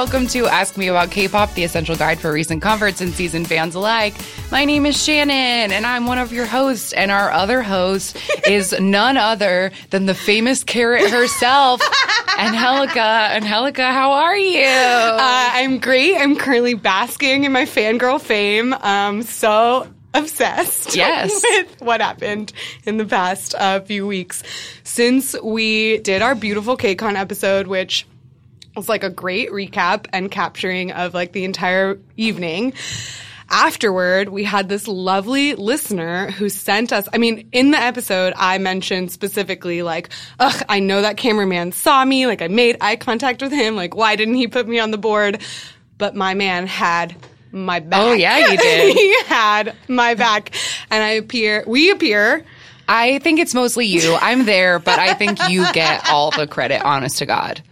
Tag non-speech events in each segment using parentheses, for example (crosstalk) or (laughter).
welcome to Ask Me About K-pop, the essential guide for recent converts and seasoned fans alike. My name is Shannon, and I'm one of your hosts. And our other host (laughs) is none other than the famous carrot herself, (laughs) Angelica. Angelica, how are you? Uh, I'm great. I'm currently basking in my fangirl fame. Um, so obsessed Yes. (laughs) with what happened in the past uh, few weeks since we did our beautiful KCON episode, which was like a great recap and capturing of like the entire evening. Afterward, we had this lovely listener who sent us, I mean, in the episode, I mentioned specifically like, ugh, I know that cameraman saw me, like I made eye contact with him, like why didn't he put me on the board? But my man had my oh, back. Oh, yeah, he (laughs) did. he had my back. And I appear, we appear I think it's mostly you. I'm there, but I think you get all the credit, honest to God.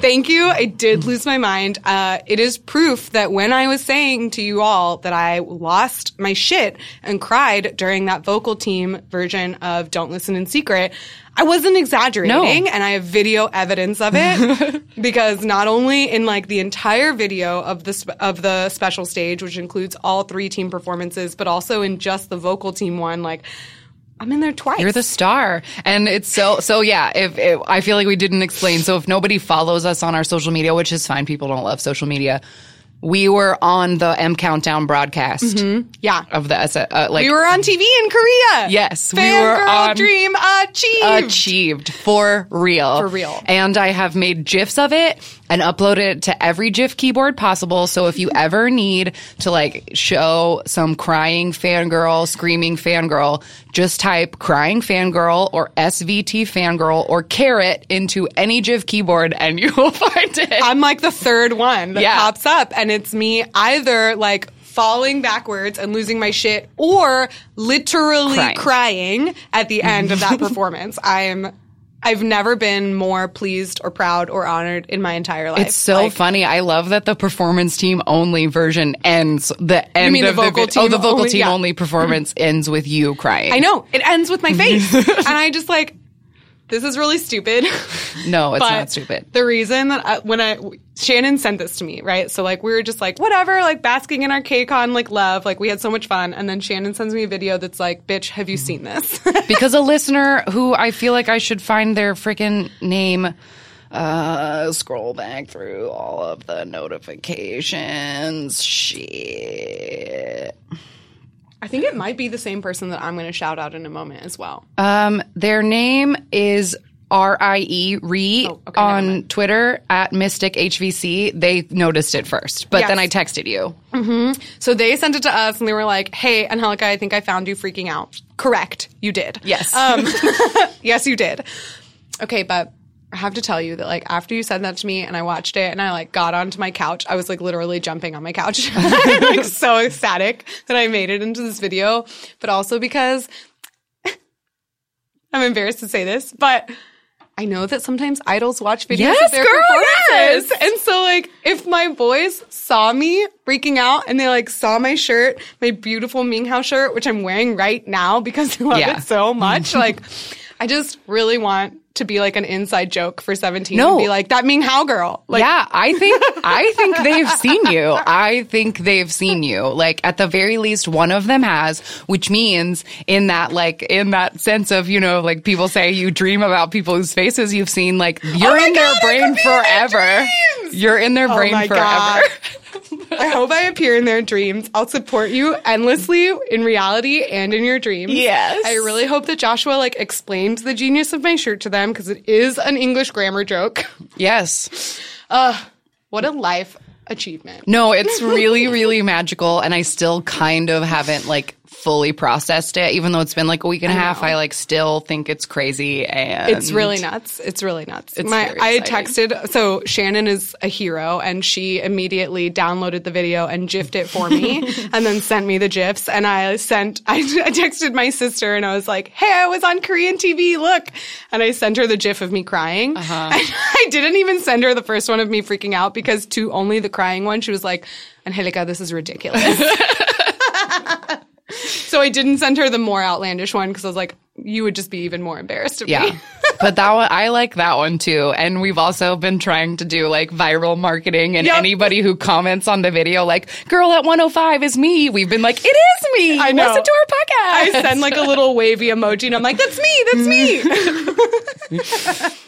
Thank you. I did lose my mind. Uh, it is proof that when I was saying to you all that I lost my shit and cried during that vocal team version of Don't Listen in Secret, I wasn't exaggerating No. and I have video evidence of it (laughs) because not only in like the entire video of the sp- of the special stage which includes all three team performances but also in just the vocal team one like I'm in there twice. You're the star. And it's so, so yeah, if, if I feel like we didn't explain. So if nobody follows us on our social media, which is fine, people don't love social media. We were on the M Countdown broadcast yeah. of the, S- uh, like, We were on TV in Korea. Yes, we Fangirl were on- dream achieved. achieved for real. For real. And I have made GIFs of it and uploaded it to every GIF keyboard possible. So if you ever need to like show some crying fangirl, screaming fangirl, just type crying fangirl or SVT fangirl or carrot into any GIF keyboard and you (laughs) will find it. I'm like the third one that Yeah. pops up, and it's me either like falling backwards and losing my shit, or literally Crying. crying, at the end of that (laughs) performance. I am. I've never been more pleased or proud or honored in my entire life. It's so Like, funny. I love that the performance team only version ends the end mean the of the vocal vid- oh the vocal only- team yeah. only performance (laughs) ends with you crying. I know it ends with my face, (laughs) and I just like. This is really stupid. No, it's not stupid. The reason that I, when I Shannon sent this to me, right? So like we were just like whatever, like basking in our KCON like love, like we had so much fun, and then Shannon sends me a video that's like, "Bitch, have you seen this?" (laughs) because a listener who I feel like I should find their freaking name. Uh, scroll back through all of the notifications. Shit. I think it might be the same person that I'm going to shout out in a moment as well. Um, their name is R I E Re Oh, okay, on Twitter at Mystic HVC. They noticed it first, but Yes. then I texted you. So they sent it to us, and they were like, "Hey, Angelica, I think I found you freaking out." Correct, you did. Yes. Um, (laughs) (laughs) yes, you did. Okay, but I have to tell you that like after you said that to me and I watched it and I like got onto my couch, I was like literally jumping on my couch. I'm (laughs) like so ecstatic that I made it into this video, but also because I'm embarrassed to say this, but I know that sometimes idols watch videos Yes, of their girl, performances. yes. And so like if my boys saw me freaking out and they like saw my shirt, my beautiful Minghao shirt, which I'm wearing right now because (laughs) I love Yeah. it so much, like I just really want to be like an inside joke for 17 No. and be like that Minghao girl. Like yeah, I think (laughs) I think they've seen you. I think they've seen you. Like at the very least one of them has, which means in that like in that sense of, you know, like people say you dream about people whose faces, you've seen like oh you're my in their God, I brain forever. You're in their Oh brain forever. (laughs) I hope I appear in their dreams. I'll support you endlessly in reality and in your dreams. Yes. I really hope that Joshua like explained the genius of my shirt to them because it is an English grammar joke. Yes. Uh, What a life achievement. No, it's really, really magical. And I still kind of haven't like fully processed it, even though it's been like a week and a half. know. I like still think it's crazy. And It's really nuts. It's really nuts. It's My, I texted, so Shannon is a hero and she immediately downloaded the video and gifed it for me (laughs) and then sent me the gifs. And I sent, (laughs) I, I texted my sister and I was like, Hey, I was on Korean TV. Look. And I sent her the gif of me crying. Uh-huh. (laughs) I didn't even send her the first one of me freaking out because to only the crying one, she was like, Angelica, this is ridiculous. So I didn't send her the more outlandish one because I was like, you would just be even more embarrassed of Yeah. me. (laughs) but that one, I like that one too. And we've also been trying to do like viral marketing and Yep. anybody who comments on the video, like, girl at 105 is me. We've been like, it is me. I know. Listen to our podcast. I send like a little wavy emoji and I'm like, that's me, that's me.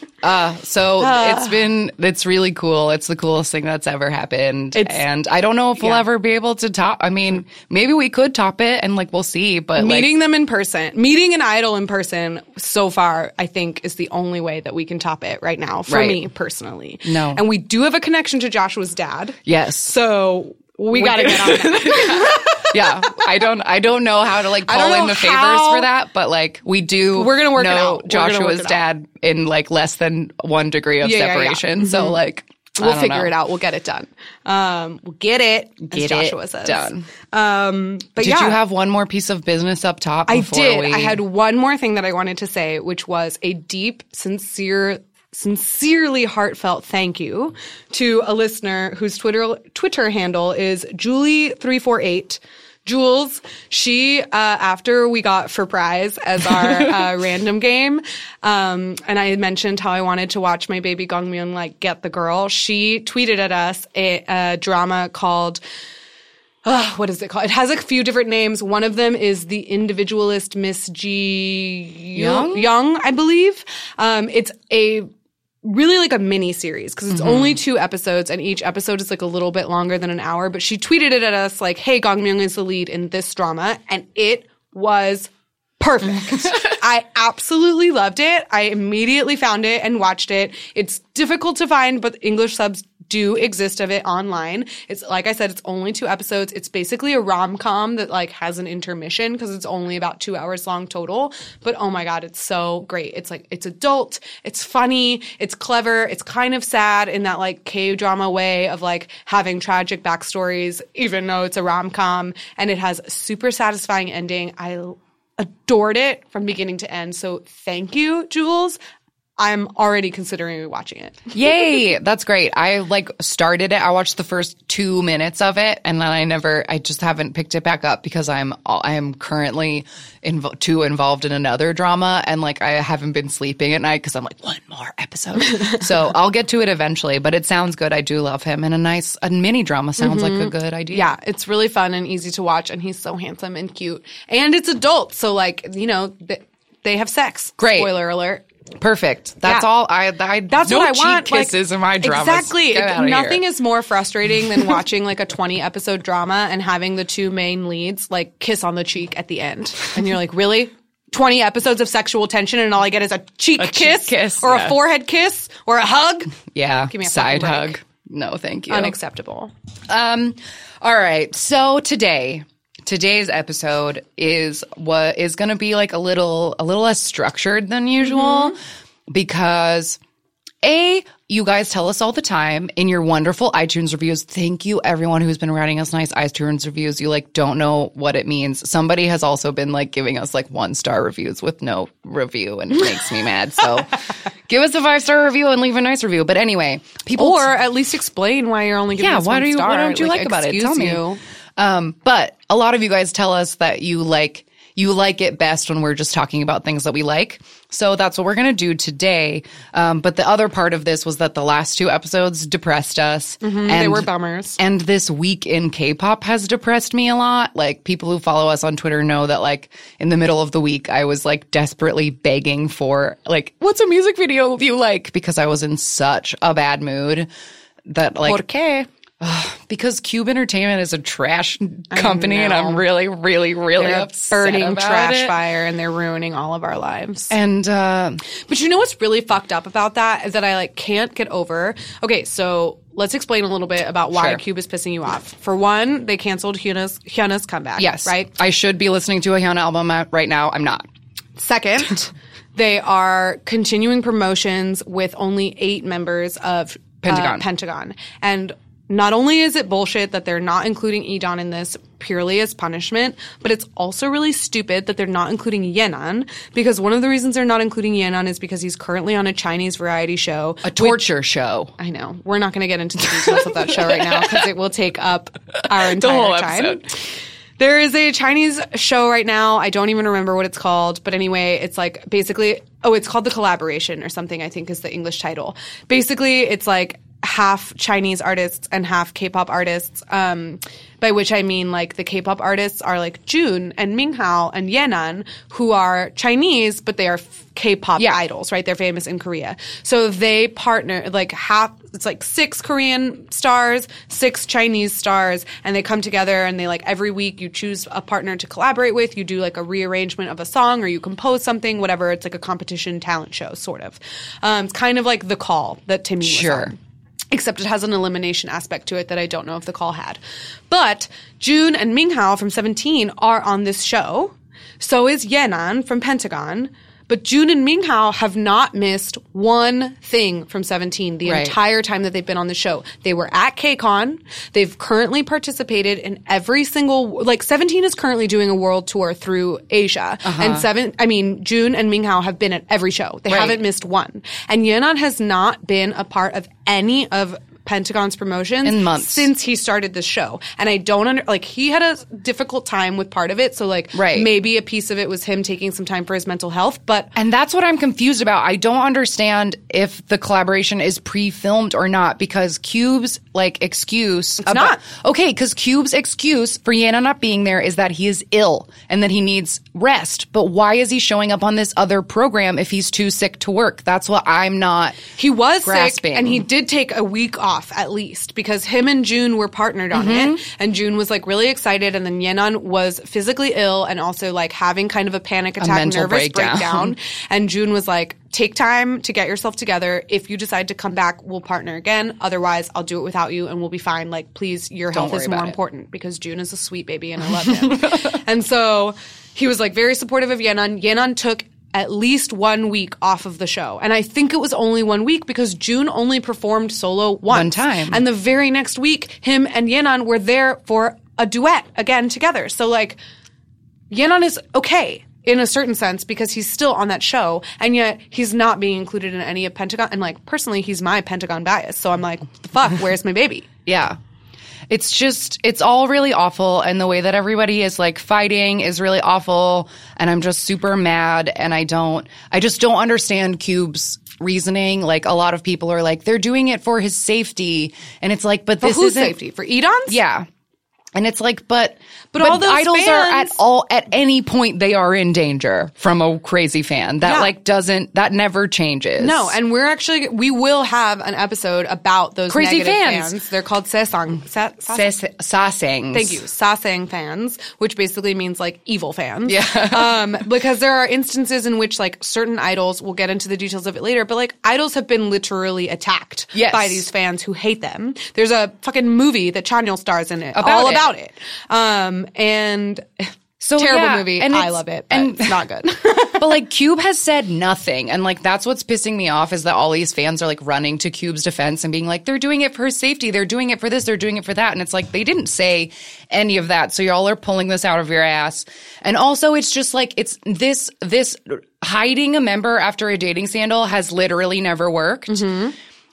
(laughs) (laughs) Ah, so it's ah. been, it's really cool. It's the coolest thing that's ever happened. And I don't know if we'll yeah. ever be able to top, I mean, maybe we could top it and like, we'll see, but like, Meeting them in person, meeting an idol in person so far, I think is the only way that we can top it right now for Right. me personally. No. And we do have a connection to Joshua's dad. yes. So we, got to get on that. (laughs) yeah. I don't, I don't know how to like (laughs) call in the favors how- for that, but like we do We're gonna work know work Joshua's out. dad in like less than one degree of Yeah, yeah, yeah. separation. So like, We'll figure know. it out. We'll get it done. Um, we'll get it, Get as Joshua it says. done. Um, but Did yeah, you have one more piece of business up top? I did. we- I had one more thing that I wanted to say, which was a deep, sincere, sincerely heartfelt thank you to a listener whose Twitter Twitter handle is Julie348. Jules, she, uh, after we got for prize as our (laughs) uh, random game, um, and I mentioned how I wanted to watch my baby Gong Gongmyun like get the girl, she tweeted at us a, a drama called uh, what is it called? It has a few different names. One of them is the individualist Miss G Young? Young, I believe. Um, it's a really like a mini series because it's mm-hmm. only two episodes and each episode is like a little bit longer than an hour. But she tweeted it at us like, "Hey, Gong Myung is the lead in this drama," and it was perfect. (laughs) I absolutely loved it. I immediately found it and watched it. It's difficult to find, but English subs do exist of it online. It's like I said, it's only two episodes. It's basically a rom-com that like has an intermission because it's only about two hours long total. But oh my God, it's so great. It's like, it's adult. It's funny. It's clever. It's kind of sad in that like K-drama way of like having tragic backstories, even though it's a rom-com and it has a super satisfying ending. I adored it from beginning to end. So thank you, Jules. I'm already considering watching it. Yay! That's great. I like started it. I watched the first two minutes of it, and then I never. I just haven't picked it back up because I'm. I am currently invo- too involved in another drama, and like I haven't been sleeping at night because I'm like one more episode. (laughs) so I'll get to it eventually. But it sounds good. I do love him, and a nice a mini drama sounds like a mm-hmm. good idea. Yeah, it's really fun and easy to watch, and he's so handsome and cute. And it's adult, so like you know th- they have sex. Great. Spoiler alert. Perfect. That's Yeah. all. I. I That's no what I want. like- Kisses in my dramas. Exactly. Get It- outta nothing here. is more frustrating than watching like a 20 episode drama and having the two main leads like kiss on the cheek at the end, and you're like, really? 20 episodes of sexual tension and all I get is a cheek cheek kiss, kiss, or yeah. a forehead kiss or a hug. Yeah. Give me a side hug. No, thank you. Unacceptable. Um, all right. So today, today's episode is what is going to be like a little, a little less structured than usual mm-hmm. because a, you guys tell us all the time in your wonderful iTunes reviews. Thank you everyone who's been writing us nice iTunes reviews. You like don't know what it means. Somebody has also been like giving us like one star reviews with no review and it makes me mad. So (laughs) give us a five star review and leave a nice review. But anyway, people Or at least explain why you're only giving yeah, us why one do you star. what don't you like, about it? Tell me. Um, but a lot of you guys tell us that you like you like it best when we're just talking about things that we like. So that's what we're gonna do today. Um, but the other part of this was that the last two episodes depressed us. and Mm-hmm. They were bummers. And this week in K-pop has depressed me a lot. Like people who follow us on Twitter know that like in the middle of the week I was like desperately begging for like what's a music video you like because I was in such a bad mood that like Por qué? (sighs) because Cube Entertainment is a trash company, and I'm really, really, really They're upset burning about trash it. fire and they're ruining all of our lives. And uh, But you know what's really fucked up about that is that I like can't get over. Okay, so let's explain a little bit about why Sure. Cube is pissing you off. For one, they canceled Hyuna's Hyuna's comeback. yes, right. I should be listening to a Hyuna album uh, right now. I'm not. Second, (laughs) they are continuing promotions with only eight members of uh, Pentagon. Pentagon, and not only is it bullshit that they're not including E'Dawn in this purely as punishment, but it's also really stupid that they're not including Yan An because one of the reasons they're not including Yan An is because he's currently on a Chinese variety show. A torture show. I know. We're not going to get into the details of that show right now because it will take up our (laughs) entire time. episode. There is a Chinese show right now. I don't even remember what it's called, but anyway, it's like basically, oh, it's called The Collaboration or something, I think is the English title. Basically, it's like half Chinese artists and half K-pop artists. Um, by which I mean like the K-pop artists are like June and Minghao and Yan An, who are Chinese, but they are f- K-pop Yeah. idols, right? They're famous in Korea. So they partner like half. It's like six Korean stars, six Chinese stars, and they come together and they like every week you choose a partner to collaborate with. You do like a rearrangement of a song or you compose something, whatever. It's like a competition talent show, sort of. Um, it's kind of like the call that Taemin was Sure. on except it has an elimination aspect to it that I don't know if the call had. But June and Minghao from 17 are on this show. So is Yan An from Pentagon. But June and Minghao have not missed one thing from 17 the Right. entire time that they've been on the show. They were at KCON. They've currently participated in every single, like 17 is currently doing a world tour through Asia. Uh-huh. And seven, I mean, June and Minghao have been at every show. They Right. haven't missed one. And Yan An has not been a part of any of Pentagon's promotions In months. since he started the show. And I don't under like he had a difficult time with part of it. So like Right. maybe a piece of it was him taking some time for his mental health. But And that's what I'm confused about. I don't understand if the collaboration is pre-filmed or not because Cube's like excuse it's not. Okay, because Cube's excuse for Yana not being there is that he is ill and that he needs rest. But why is he showing up on this other program if he's too sick to work? That's what I'm not. He was Grasping. sick, and he did take a week off at least because him and June were partnered on Mm-hmm. it, and June was like really excited, and then Yan An was physically ill and also like having kind of a panic attack, mental nervous breakdown. breakdown, and June was like. Take time to get yourself together. If you decide to come back, we'll partner again. Otherwise, I'll do it without you and we'll be fine. Like, please, your health is more about it. important because June is a sweet baby and I love (laughs) him. and so he was like very supportive of Yan An. Yenon took at least one week off of the show. And I think it was only one week because June only performed solo once. One time. And the very next week, him and Yan An were there for a duet again together. So like, Yan An is okay in a certain sense because he's still on that show and yet he's not being included in any of Pentagon. And like, personally, he's my Pentagon bias. So I'm like, fuck, where's my baby? (laughs) Yeah. It's just, it's all really awful. And the way that everybody is like fighting is really awful. And I'm just super mad. And I don't, I just don't understand Cube's reasoning. Like a lot of people are like, they're doing it for his safety. And it's like, but For this isn't safety? For E'Dawn's? Yeah. And it's like, but But all those idols are at all at any point they are in danger from a crazy fan. That Yeah. like doesn't that never changes. No, and we're actually we will have an episode about those Crazy negative fans. They're called sasaeng. Sa- sa- Sas- sasaengs. Thank you, sasaeng fans, which basically means like evil fans. Yeah. (laughs) um, because there are instances in which like certain idols, we'll get into the details of it later, but like idols have been literally attacked Yes. by these fans who hate them. There's a fucking movie that Chanyeol stars in it, About all it. about it. Um, and (laughs) So, terrible yeah, movie. and I love it, but and- it's not good. (laughs) but like Cube has said nothing, and like that's what's pissing me off is that all these fans are like running to Cube's defense and being like, they're doing it for safety, they're doing it for this, they're doing it for that, and it's like they didn't say any of that, so y'all are pulling this out of your ass. And also, it's just like it's this this hiding a member after a dating scandal has literally never worked.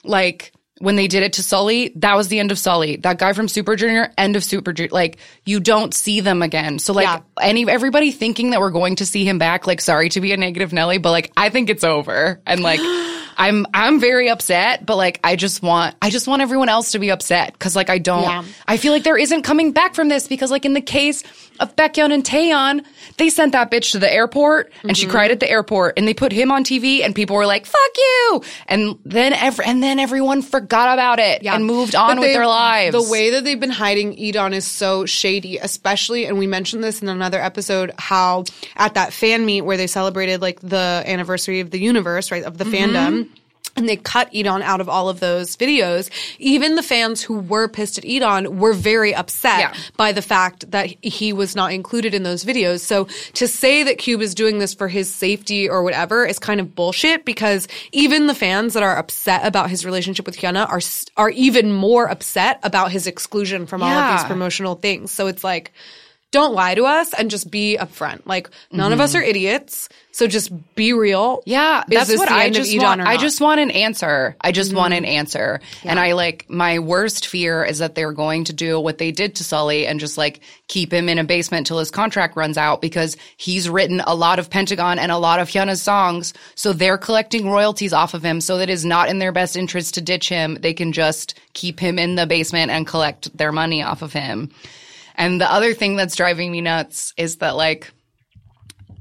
Like. When they did it to Sulli, that was the end of Sulli. That guy from Super Junior, end of Super Junior. Like you don't see them again. So like Yeah. any everybody thinking that we're going to see him back like sorry to be a negative nelly but like i think it's over and like (gasps) (gasps) i'm i'm very upset but like i just want i just want everyone else to be upset because like i don't Yeah. i feel like there isn't coming back from this because like in the case of Baekhyun and Taeyeon, they sent that bitch to the airport and she cried at the airport and they put him on TV and people were like, fuck you. And then every, and then everyone forgot about it and moved on But with they- their lives. The way that they've been hiding E'Dawn is so shady, especially, and we mentioned this in another episode, how at that fan meet where they celebrated like the anniversary of the universe, right, of the Mm-hmm. fandom. And they cut E'Dawn out of all of those videos. Even the fans who were pissed at E'Dawn were very upset Yeah. by the fact that he was not included in those videos. So to say that Cube is doing this for his safety or whatever is kind of bullshit because even the fans that are upset about his relationship with Hyuna are are even more upset about his exclusion from all of these promotional things. So it's like don't lie to us and just be upfront. Like none of us mm-hmm. are idiots, so just be real. Mm-hmm. Yeah, Is that's this what the I just want. I just want an answer. I just want an answer. And I like my worst fear is that they're going to do what they did to Sulli and just like keep him in a basement till his contract runs out because he's written a lot of Pentagon and a lot of Hyuna's songs. So they're collecting royalties off of him. So that is not in their best interest to ditch him. They can just keep him in the basement and collect their money off of him. And the other thing that's driving me nuts is that like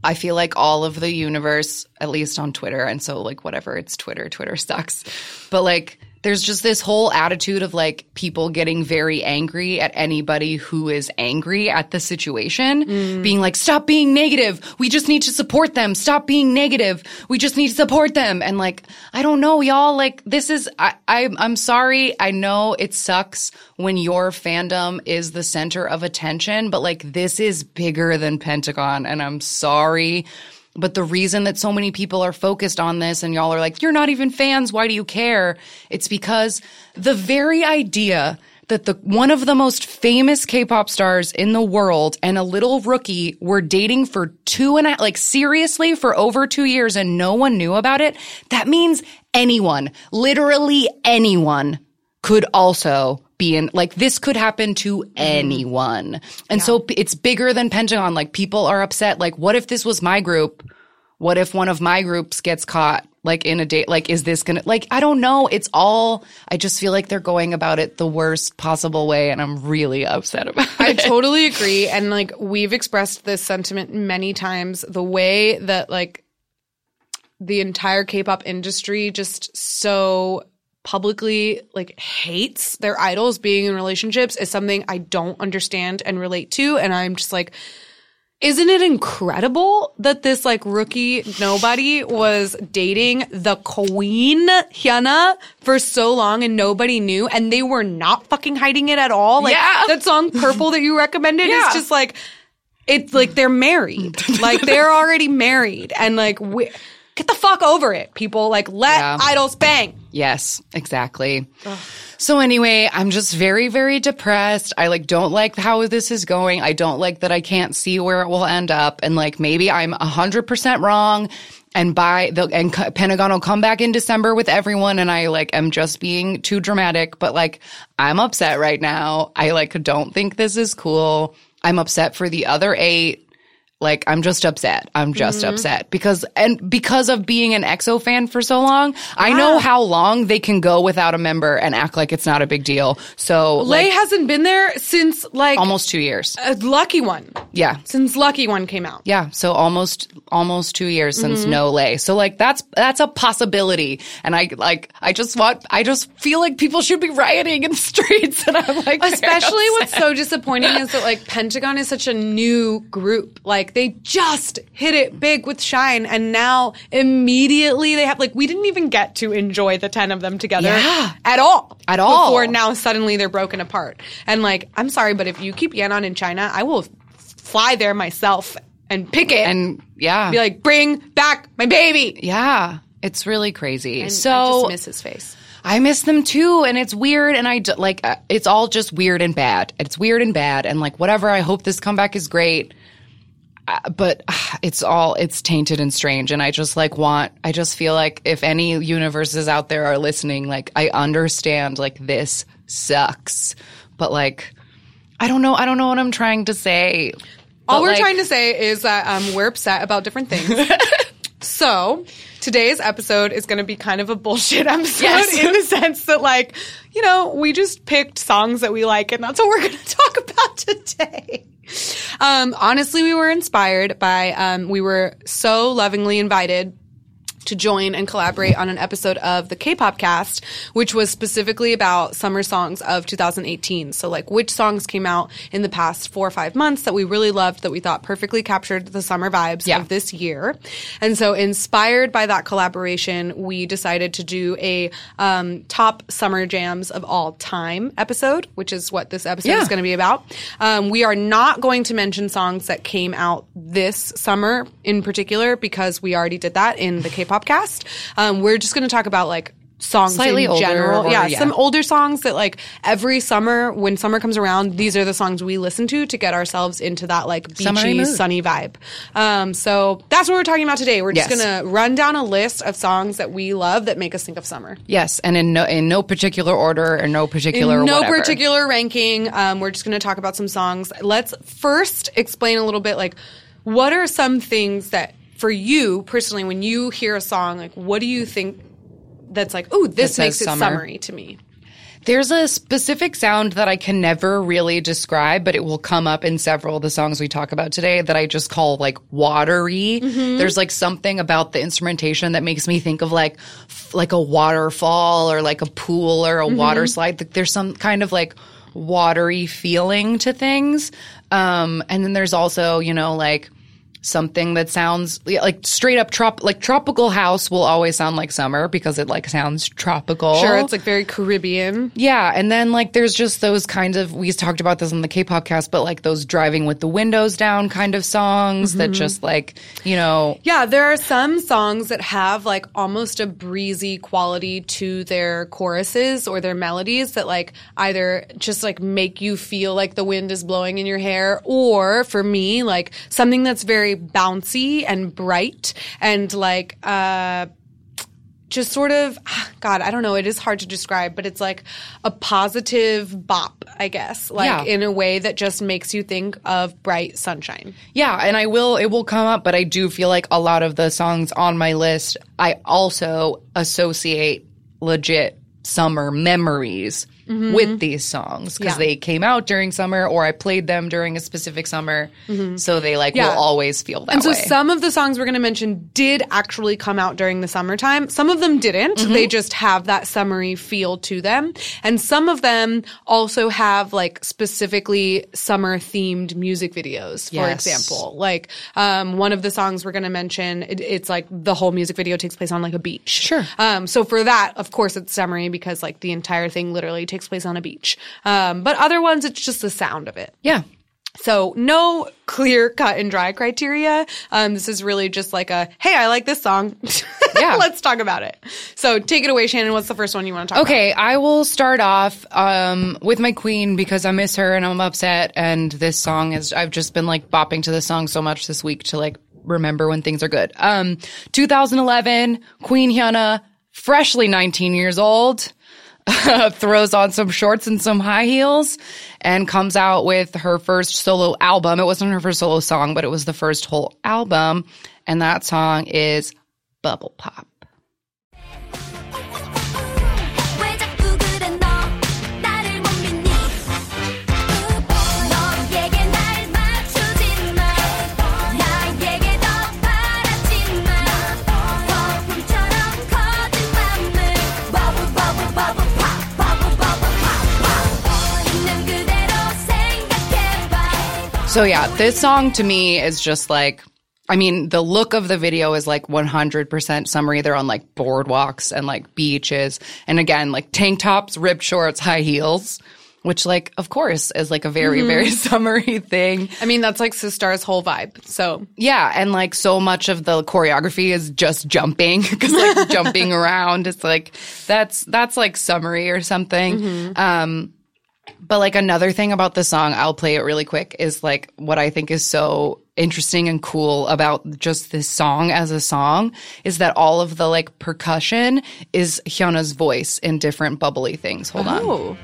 I feel like all of the universe, at least on Twitter, and so like whatever, it's Twitter, Twitter sucks. But like there's just this whole attitude of like people getting very angry at anybody who is angry at the situation, mm. being like, stop being negative. We just need to support them. Stop being negative. We just need to support them. And like, I don't know, y'all, like this is, I, I, I'm sorry. I know it sucks when your fandom is the center of attention, but like this is bigger than Pentagon. And I'm sorry. But the reason that so many people are focused on this and y'all are like, you're not even fans. Why do you care? It's because the very idea that the one of the most famous K-pop stars in the world and a little rookie were dating for two and a like seriously for over two years and no one knew about it. That means anyone, literally anyone could also be in like this could happen to mm-hmm. anyone. And so it's bigger than Pentagon. Like people are upset. Like, what if this was my group? What if one of my groups gets caught like in a date? Like, is this gonna like I don't know. It's all I just feel like they're going about it the worst possible way and I'm really upset about I it. I totally (laughs) agree. And like we've expressed this sentiment many times. The way that like the entire K-pop industry just so publicly like hates their idols being in relationships is something I don't understand and relate to. And I'm just like, isn't it incredible that this like rookie nobody was dating the queen Hyuna for so long and nobody knew and they were not fucking hiding it at all? Like Yeah. that song Purple that you recommended Yeah. is just like it's like they're married. (laughs) like they're already married and like we, get the fuck over it, people. Like let Yeah. idols bang. Yes, exactly. So anyway, I'm just very, very depressed. I like don't like how this is going. I don't like that I can't see where it will end up. And like maybe I'm a hundred percent wrong. And by the and C- Pentagon will come back in December with everyone, and I like am just being too dramatic. But like I'm upset right now. I like don't think this is cool. I'm upset for the other eight. Like I'm just upset. I'm just upset because and because of being an EXO fan for so long, I know how long they can go without a member and act like it's not a big deal. So Lay like hasn't been there since like almost 2 years. a lucky one. Yeah. Since Lucky One came out. Yeah, so almost almost 2 years since Mm-hmm. no lay. So like that's that's a possibility and I like I just want I just feel like people should be rioting in the (laughs) streets and I'm like Especially (laughs) what's so disappointing is that like Pentagon is such a new group. Like they just hit it big with Shine and now immediately they have like we didn't even get to enjoy the 10 of them together Yeah. at all. At all. Before now suddenly they're broken apart. And like I'm sorry but if you keep Yan An in China, I will fly there myself and pick it and yeah. be like bring back my baby. yeah, it's really crazy. And so I just miss his face. I miss them too, and it's weird, and I like uh, it's all just weird and bad. It's weird and bad, and like whatever. I hope this comeback is great, but uh, it's all it's tainted and strange, and I just like want. I just feel like if any universes out there are listening, like I understand, like this sucks, but like I don't know. I don't know what I'm trying to say. All But, we're like, trying to say is that um, we're upset about different things. (laughs) so today's episode is going to be kind of a bullshit (laughs) episode Yes. in the sense that, like, you know, we just picked songs that we like, and that's what we're (laughs) going to talk about today. Um, honestly, we were inspired by. Um, we were so lovingly invited to join and collaborate on an episode of the K-pop cast, which was specifically about summer songs of 2018. So like which songs came out in the past four or five months that we really loved that we thought perfectly captured the summer vibes Yeah. of this year. And so inspired by that collaboration, we decided to do a um, top summer jams of all time episode, which is what this episode Yeah. is going to be about. Um, we are not going to mention songs that came out this summer in particular because we already did that in the K-pop cast. Um, we're just going to talk about like songs Slightly in older general. or- yeah, yeah. some older songs that like every summer when summer comes around, these are the songs we listen to to get ourselves into that like beachy, sunny vibe. Um, so that's what we're talking about today. We're just Yes. gonna run down a list of songs that we love that make us think of summer. Yes, and in no in no particular order or no particular In no whatever. particular ranking. Um, we're just going to talk about some songs. Let's first explain a little bit like what are some things that for you personally when you hear a song like what do you think that's like oh this That makes it summer. summery to me. There's a specific sound that I can never really describe, but it will come up in several of the songs we talk about today that I just call like watery. Mm-hmm. There's like something about the instrumentation that makes me think of like f- like a waterfall or like a pool or a Mm-hmm. water slide. Like, There's some kind of like watery feeling to things. Um, and then there's also, you know, like something that sounds like straight up trop like tropical house will always sound like summer because it like sounds tropical. Sure, it's like very Caribbean. Yeah, and then like there's just those kinds of we talked about this on the K-pop cast, but like those driving with the windows down kind of songs that mm-hmm. just like you know Yeah, there are some songs that have like almost a breezy quality to their choruses or their melodies that like either just like make you feel like the wind is blowing in your hair or for me like something that's very bouncy and bright and like uh just sort of (sighs) god i don't know it is hard to describe but it's like a positive bop i guess like Yeah. in a way that just makes you think of bright sunshine yeah, and I will it will come up, but I do feel like a lot of the songs on my list I also associate legit summer memories with these songs because Mm-hmm. Yeah. they came out during summer or I played them during a specific summer, so they like Mm-hmm. Yeah. will always feel that And so way. some of the songs we're going to mention did actually come out during the summertime. Some of them didn't. Mm-hmm. They just have that summery feel to them. And some of them also have like specifically summer themed music videos, for Yes. example. Like um, one of the songs we're going to mention, it, it's like the whole music video takes place on like a beach. Sure. Um, so for that, of course, it's summery because like the entire thing literally takes place on a beach. Um, but other ones, it's just the sound of it. yeah. So no clear cut and dry criteria. Um, this is really just like a, hey, I like this song. (laughs) Yeah. Let's talk about it. So take it away, Shannon. What's the first one you want to talk Okay, I will start off um, with my queen because I miss her and I'm upset. And this song is, I've just been like bopping to this song so much this week to like remember when things are good. Um, 2011, Queen Hyuna, freshly 19 years old, (laughs) throws on some shorts and some high heels and comes out with her first solo album. It wasn't her first solo song, but it was the first whole album. And that song is Bubble Pop. So yeah, this song to me is just like I mean, the look of the video is like 100% summery. They're on like boardwalks and like beaches. And again, like tank tops, ripped shorts, high heels, which like, of course, is like a very, very (laughs) summery thing. I mean, that's like Sistar's whole vibe. So Yeah. And like so much of the choreography is just jumping (laughs) because like (laughs) jumping around. It's like, that's, that's like summery or something. Um, but like another thing about the song, I'll play it really quick, is like what I think is so interesting and cool about just this song as a song is that all of the like percussion is Hyuna's voice in different bubbly things. Hold on. Oh.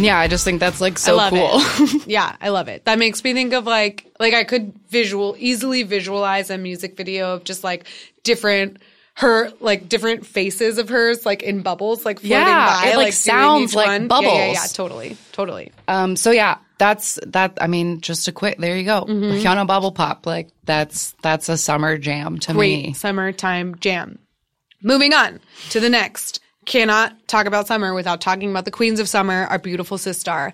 And yeah, I just think that's like so cool. (laughs) yeah, I love it. That makes me think of like like I could visual easily visualize a music video of just like different her like different faces of hers like in bubbles like floating Yeah, by it, like, doing sounds like one. Yeah, yeah, yeah, totally, totally. um, so yeah, that's that. I mean, just a quick. There you go, Mm-hmm. Hyuna Bubble Pop. Like that's that's a summer jam to Great me. summertime jam. Moving on to the next. Cannot talk about summer without talking about the Queens of Summer, our beautiful Sistar.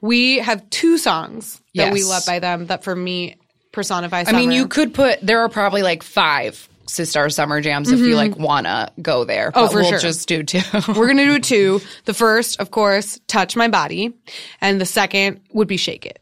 We have two songs that we love by them that for me personify summer. I mean, you could put there are probably like five Sistar Summer Jams if you mm-hmm. like wanna go there. Oh, for we'll sure. just do two. (laughs) We're gonna do (laughs) two. The first, of course, touch my body, and the second would be shake it.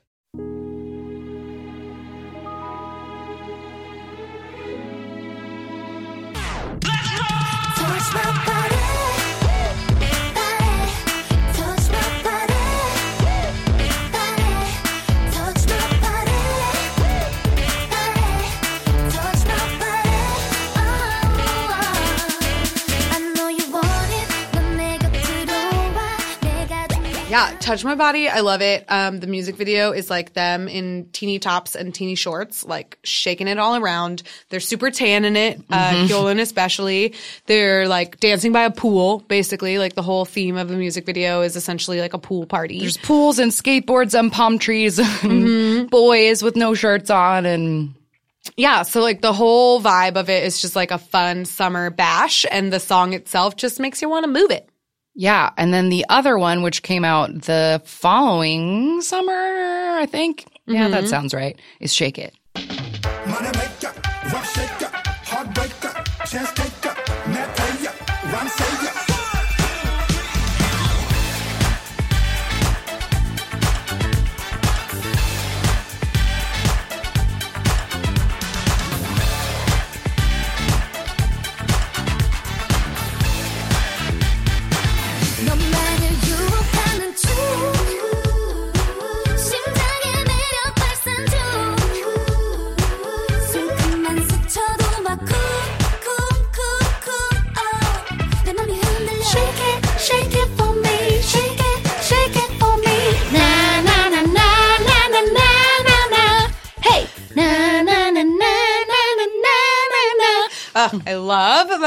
Yeah, touch my body. I love it. Um, the music video is like them in teeny tops and teeny shorts, like shaking it all around. They're super tan in it, uh, Hyolyn especially. They're like dancing by a pool, basically. Like the whole theme of the music video is essentially like a pool party. There's pools and skateboards and palm trees (laughs) and Mm-hmm. boys with no shirts on and yeah, so like the whole vibe of it is just like a fun summer bash, and the song itself just makes you want to move it. Yeah. And then the other one, which came out the following summer, I think. Yeah, Mm-hmm. that sounds right. Is Shake It.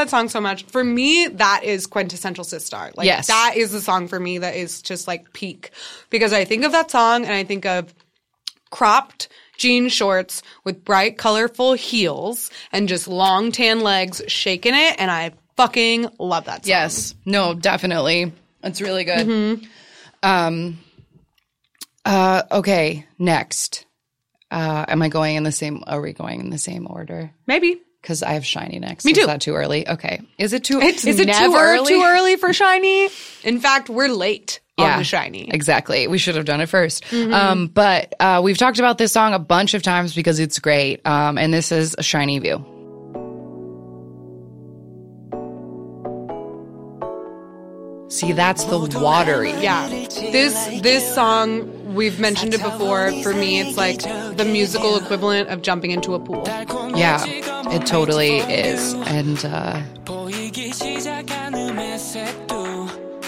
That song so much. For me, that is quintessential Sistar. Like Yes. that is the song for me that is just like peak. Because I think of that song and I think of cropped jean shorts with bright, colorful heels and just long tan legs shaking it, and I fucking love that song. Yes. No, definitely. It's really good. Mm-hmm. Um uh okay, next. Uh am I going in the same are we going in the same order? Maybe. Cuz I have SHINee next. Me Is too. that too early? Okay. Is it too It's is it never too early? too early for SHINee. In fact, we're late on Yeah, the SHINee. Exactly. We should have done it 1st Mm-hmm. Um, but uh, we've talked about this song a bunch of times because it's great. Um, and this is a SHINee view. See, that's the watery. Yeah. This this song we've mentioned it before. For me, it's like the musical equivalent of jumping into a pool. Yeah, it totally is. And uh,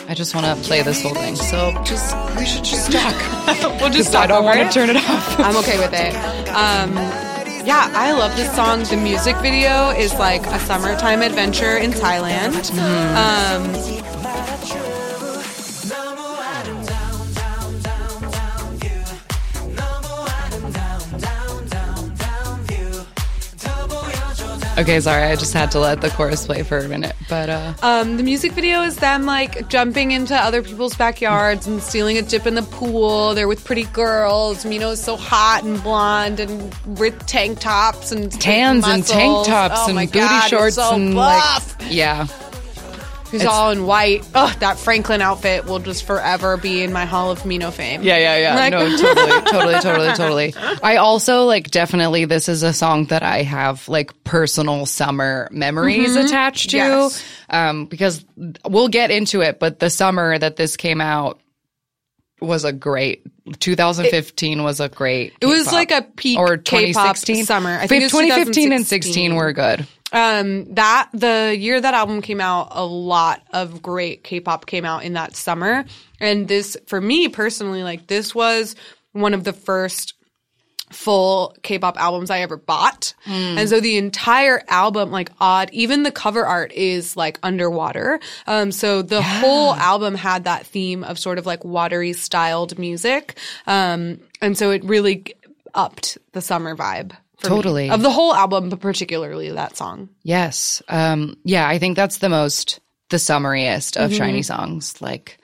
I just want to play this whole thing. So just we should just talk. (laughs) We'll just I don't want to turn it off. (laughs) I'm okay with it. Um, yeah, I love this song. The music video is like a summertime adventure in Thailand. Um, Okay, sorry. I just had to let the chorus play for a minute. But uh, um, the music video is them like jumping into other people's backyards and stealing a dip in the pool. They're with pretty girls. Minho's so hot and blonde and with tank tops and tans and tank tops Oh and booty God, shorts so and buff. like yeah. He's all in white. Oh, that Franklin outfit will just forever be in my Hall of Minho fame. Yeah, yeah, yeah. Like- no, (laughs) totally, totally, totally, totally. I also like definitely this is a song that I have like personal summer memories attached to. Yes. Um, because we'll get into it, but the summer that this came out was a great 2015 was a great It was like a peak or K-pop 2016 summer. I think it was 2015 and 16 were good. Um, that the year that album came out, a lot of great K-pop came out in that summer, and this for me personally, like this was one of the first full K-pop albums I ever bought. And so the entire album, like odd, even the cover art is like underwater. Um, so the whole album had that theme of sort of like watery styled music. Um, and so it really upped the summer vibe. For me. Totally. Of the whole album, but particularly that song. Yes. Um, yeah, I think that's the most the summariest of Mm-hmm. SHINee songs. Like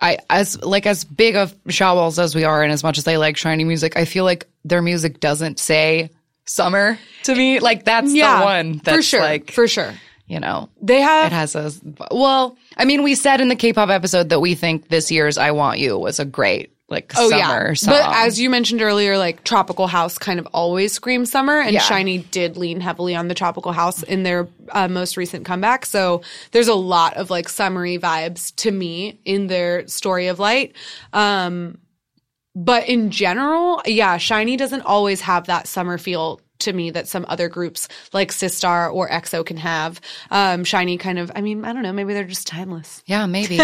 I as like as big of Shawols as we are and as much as I like SHINee music, I feel like their music doesn't say summer to me. Like that's yeah, the one that's for sure, like for sure. you know They have it has a well. I mean, we said in the K-pop episode that we think this year's "I Want You" was a great like Oh summer yeah, song. but as you mentioned earlier, like tropical house kind of always screams summer, and Yeah. SHINee did lean heavily on the tropical house in their uh, most recent comeback. So there's a lot of like summery vibes to me in their story of light. Um, but in general, yeah, SHINee doesn't always have that summer feel to me that some other groups like Sistar or EXO can have. Um, SHINee kind of, I mean, I don't know, maybe they're just timeless. Yeah, maybe.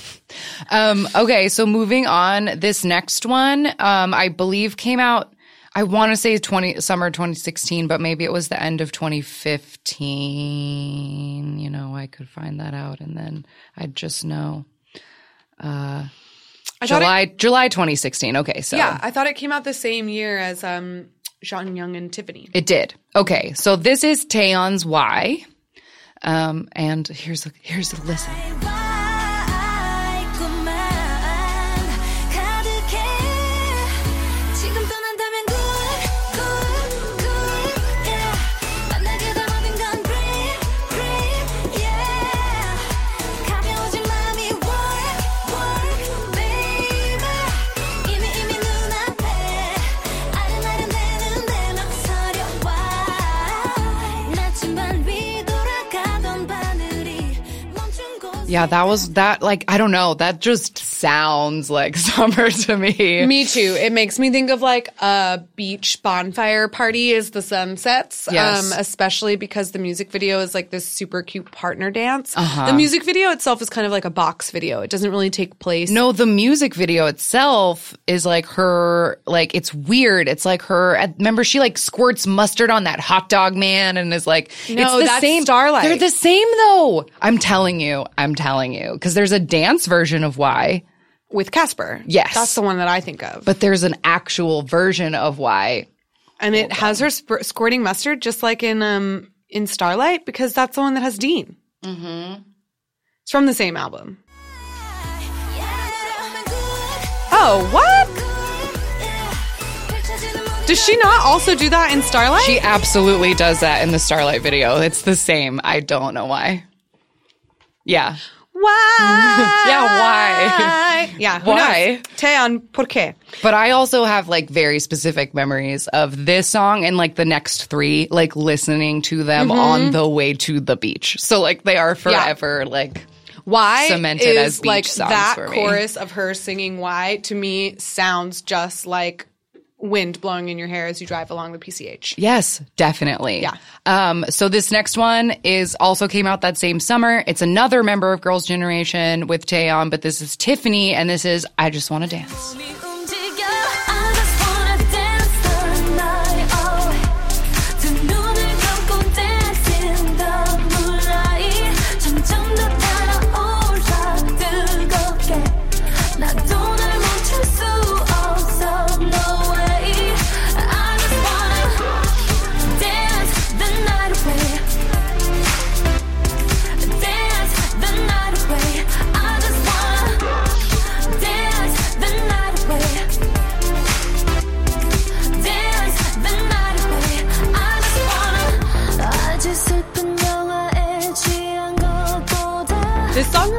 (laughs) um, okay, so moving on, this next one, um, I believe came out. I want to say twenty summer 2016, but maybe it was the end of 2015. You know, I could find that out, and then I'd just know. I thought it- July July 2016. Okay, so yeah, I thought it came out the same year as um, Jonghyun and Tiffany. it did. Okay, so this is Taeyeon's "Why," um, and here's a here's a listen. Yeah, that was that. Like I don't know, that just sounds like (laughs) summer to me. Me too. It makes me think of like a beach bonfire party as the sun sets. Yes. Um, especially because the music video is like this super cute partner dance. Uh-huh. The music video itself is kind of like a box video. It doesn't really take place. No, the music video itself is like her, like, it's weird. It's like her, remember she like squirts mustard on that hot dog man and is like, No, it's the that's same. Starlight. They're the same though. I'm telling you, I'm telling you. Cause there's a dance version of Why, With Casper. Yes. That's the one that I think of. but there's an actual version of Why. and it has her sp- squirting mustard just like in um in Starlight because that's the one that has Dean. Mm-hmm. It's from the same album. Oh, what? Does she not also do that in Starlight? She absolutely does that in the Starlight video. It's the same. I don't know why. Yeah. Why? (laughs) Yeah, why? (laughs) Yeah, Why? Taeyeon, por qué? But I also have like very specific memories of this song and like the next three, like listening to them Mm-hmm. on the way to the beach. So like they are forever like Why Cemented is as beach like songs that chorus of her singing "Why" to me sounds just like wind blowing in your hair as you drive along the PCH. yes, definitely. Yeah. Um so this next one is also came out that same summer. It's another member of Girls Generation with Taeyeon, but this is Tiffany and this is I Just Want to Dance.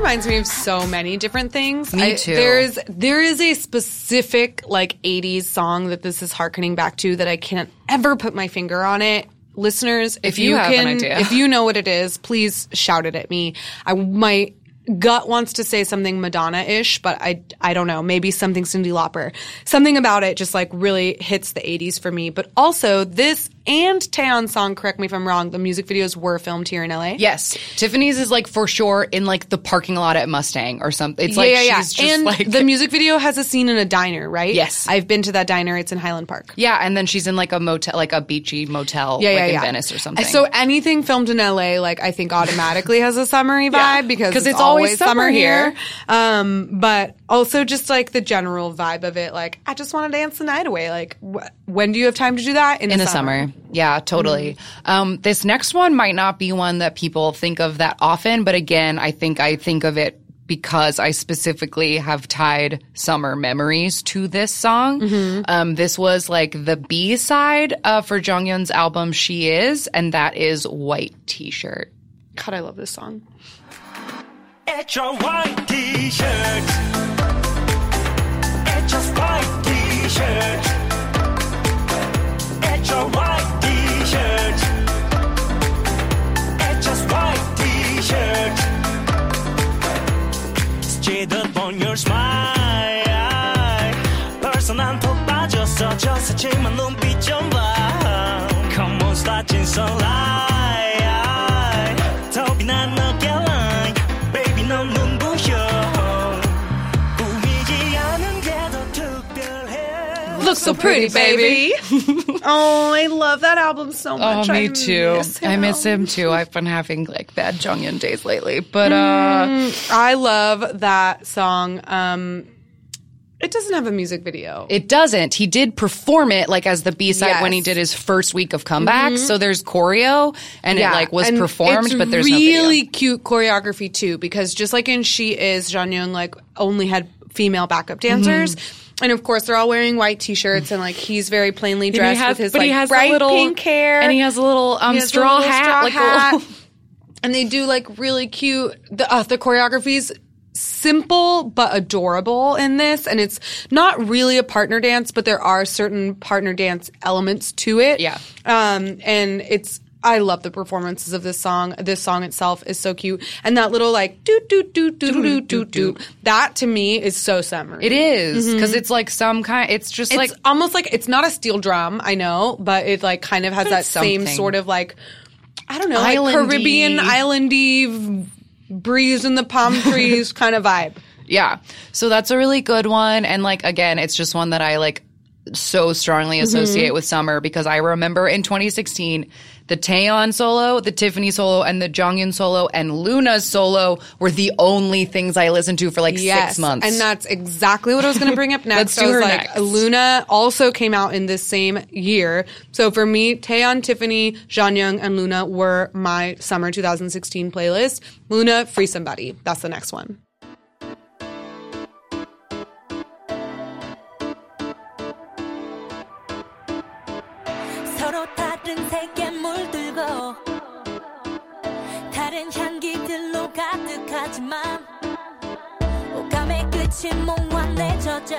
Reminds me of so many different things. Me I- too. There's there is a specific like 80s song that this is harkening back to that I can't ever put my finger on it. Listeners, if, If you have an can, idea. if you know what it is, please shout it at me. I my gut wants to say something Madonna-ish, but I I don't know. Maybe something Cyndi Lauper. Something about it just like really hits the 80s for me. But also this and Taeyeon's song, correct me if I'm wrong, the music videos were filmed here in LA. Yes. Tiffany's is like for sure in like the parking lot at Mustang or something. It's like yeah, yeah, she's yeah. just and like the music video has a scene in a diner, right? Yes. I've been to that diner. It's in Highland Park. Yeah, and then she's in like a motel, like a beachy motel, Yeah, like yeah, in yeah. Venice or something. So anything filmed in LA, like I think automatically has a summery (laughs) Yeah, vibe because 'cause it's, it's always always summer summer here. here. Um, but also just like the general vibe of it, like I just want to dance the night away. Like wh- when do you have time to do that? in the summer. Yeah, totally. Um, this next one might not be one that people think of that often, but again, I think I think of it because I specifically have tied summer memories to this song. Mm-hmm. Um, this was like the B side uh, for Jonghyun's album She Is, and that is White T-shirt. God, I love this song. It's your white t-shirt. It's just white t-shirt. It's your white t-shirt. It's just white t-shirt. Jaded on your smile. 벌써 난푹 빠졌어. 저 새침한 눈빛 좀 봐. Come on, start in sunlight. so, so pretty, baby. (laughs) oh, I love that album so oh, much. Oh, me I too. Miss I miss him too. I've been having like bad Jonghyun days lately, but uh, mm, I love that song. Um, it doesn't have a music video. It doesn't. He did perform it like as the B side yes. when he did his first week of comeback. Mm-hmm. So there's choreo and yeah. it like was and performed, but there's really no cute choreography too because just like in She Is, Jonghyun like only had female backup dancers. Mm-hmm and of course, they're all wearing white t-shirts, and like he's very plainly dressed has- with his like he has bright a little pink hair, and he has a little um has a straw little hat, straw like a hat. little- (laughs) and they do like really cute. The uh, the choreography's simple but adorable in this, and it's not really a partner dance, but there are certain partner dance elements to it. Yeah. um, and it's. I love the performances of this song. This song itself is so cute, and that little like doot doot doot doot doot doot doot. That to me is so summery. It is because it's like some kind. It's just Mm-hmm. It's like almost like it's not a steel drum, I know, but it like kind of has that same sort of like I don't know, like Caribbean islandy v- breeze in the palm (laughs) trees kind of vibe. Yeah. So that's a really good one. And like, again, it's just one that I like so strongly associate with summer because I remember in 2016, the Taeyeon solo, the Tiffany solo, and the Jonghyun solo and Luna's solo were the only things I listened to for like six months. And that's exactly what I was going to bring up (laughs) next. Let's do I her like, next. Luna also came out in this same year. So for me, Taeyeon, Tiffany, Jonghyun, and Luna were my summer 2016 playlist. Luna, Free Somebody. That's the next one. 하지만 오감의 끝이 젖어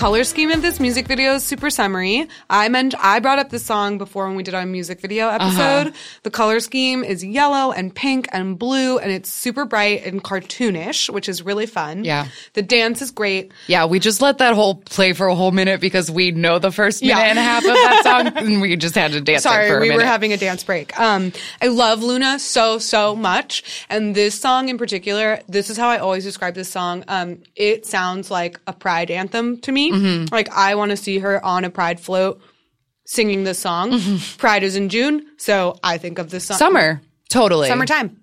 color scheme of this music video is super summery. I meant I brought up this song before when we did our music video episode. The color scheme is yellow and pink and blue, and it's super bright and cartoonish, which is really fun. Yeah. The dance is great. yeah, we just let that whole play for a whole minute because we know the first minute Yeah. and a half of that (laughs) song and we just had to dance it Sorry, for a we were having a dance break. Um, I love Luna so so much, and this song in particular. This is how I always describe this song. Um, it sounds like a pride anthem to me. Mm-hmm. Like I want to see her on a pride float singing this song. Pride is in June, so I think of this song. Mm-hmm. Summer. Totally. summertime,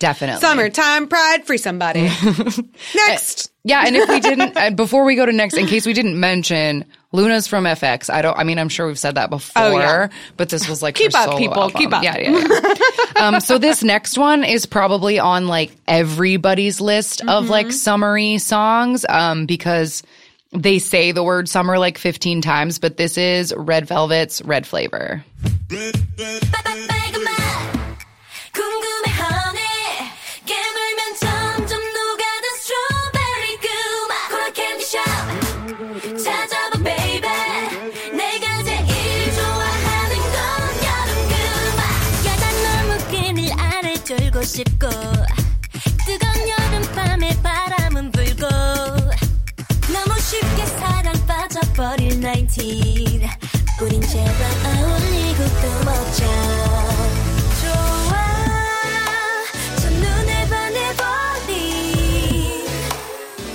Definitely. summertime pride, free somebody. (laughs) Next, Yeah, and if we didn't, uh, before we go to next, in case we didn't mention, Luna's from f(x). I don't. I mean, I'm sure we've said that before, Oh, yeah. but this was like Keep up, people, album. keep up. Yeah, yeah. yeah. (laughs) um, so this next one is probably on like everybody's list of Mm-hmm. like summery songs, um, because they say the word summer like 15 times, but this is Red Velvet's Red Flavor. 빨간맛 궁금해하네 깨물면 점점 녹아든 스트로베리 그맛 콜라 캔디 샵 찾아봐 baby 내가 제일 좋아하는 건 여름 그맛 야단 너무 끈을 춥고 뜨거운 여름밤에 바람은 불고 너무 쉽게 사랑 빠져버릴 19 우린 제발 어울리고 또 먹자 좋아 첫눈에 반해버린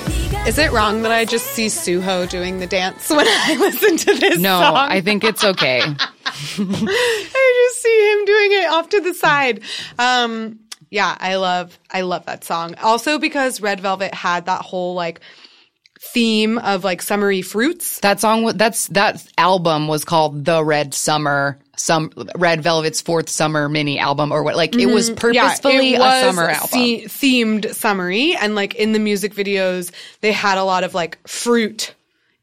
네가 Is it wrong that I just see Suho doing the dance when I (laughs) listen to this No, song? I think it's okay. (laughs) I just see him doing it off to the side. Um, yeah, I love, I love that song. Also because Red Velvet had that whole like theme of like summery fruits. That song, that's that album was called The Red Summer, some Red Velvet's fourth summer mini album, or what? Like it was purposefully Mm-hmm. yeah, it a was summer album. the- themed summery, and like in the music videos, they had a lot of like fruit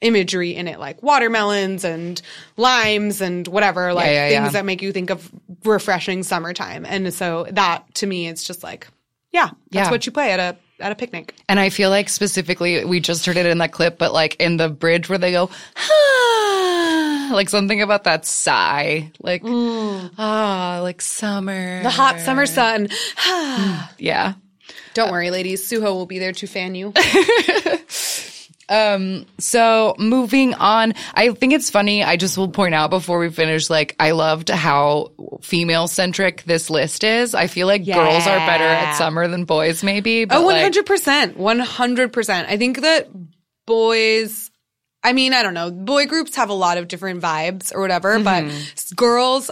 imagery in it, like watermelons and limes and whatever, like yeah, things yeah. that make you think of refreshing summertime. And so that to me, it's just like, yeah, that's Yeah. what you play at a at a picnic. And I feel like specifically, we just heard it in that clip, but like in the bridge where they go, ah, like something about that sigh, like ah, like summer, The hot summer sun. (sighs) yeah. Don't worry, ladies. Suho will be there to fan you. (laughs) Um, so moving on, I think it's funny. I just will point out before we finish, like I loved how female centric this list is. I feel like girls are better at summer than boys, maybe. But Oh, like- 100%. 100%. I think that boys, I mean, I don't know, boy groups have a lot of different vibes or whatever, but mm-hmm. girls,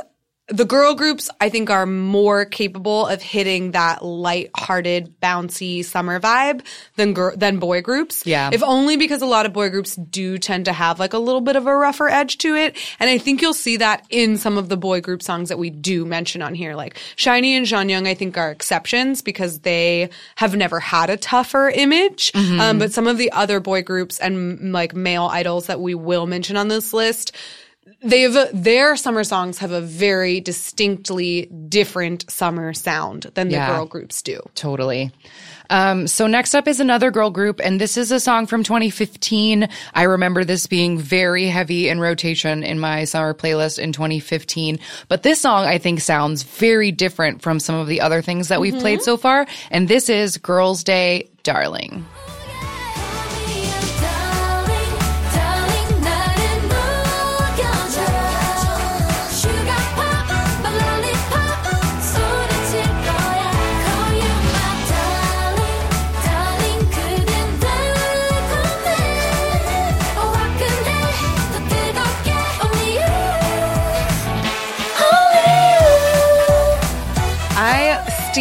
the girl groups, I think, are more capable of hitting that light-hearted, bouncy summer vibe than than boy groups. Yeah. If only because a lot of boy groups do tend to have like a little bit of a rougher edge to it, and I think you'll see that in some of the boy group songs that we do mention on here. Like SHINee and Jonghyun, I think are exceptions because they have never had a tougher image. Um, but some of the other boy groups and like male idols that we will mention on this list they have a, their summer songs have a very distinctly different summer sound than the Yeah. girl groups do. Totally. Um, so next up is another girl group, and this is a song from 2015. I remember this being very heavy in rotation in my summer playlist in 2015. But this song, I think, sounds very different from some of the other things that we've played so far. And this is Girls' Day. Darling,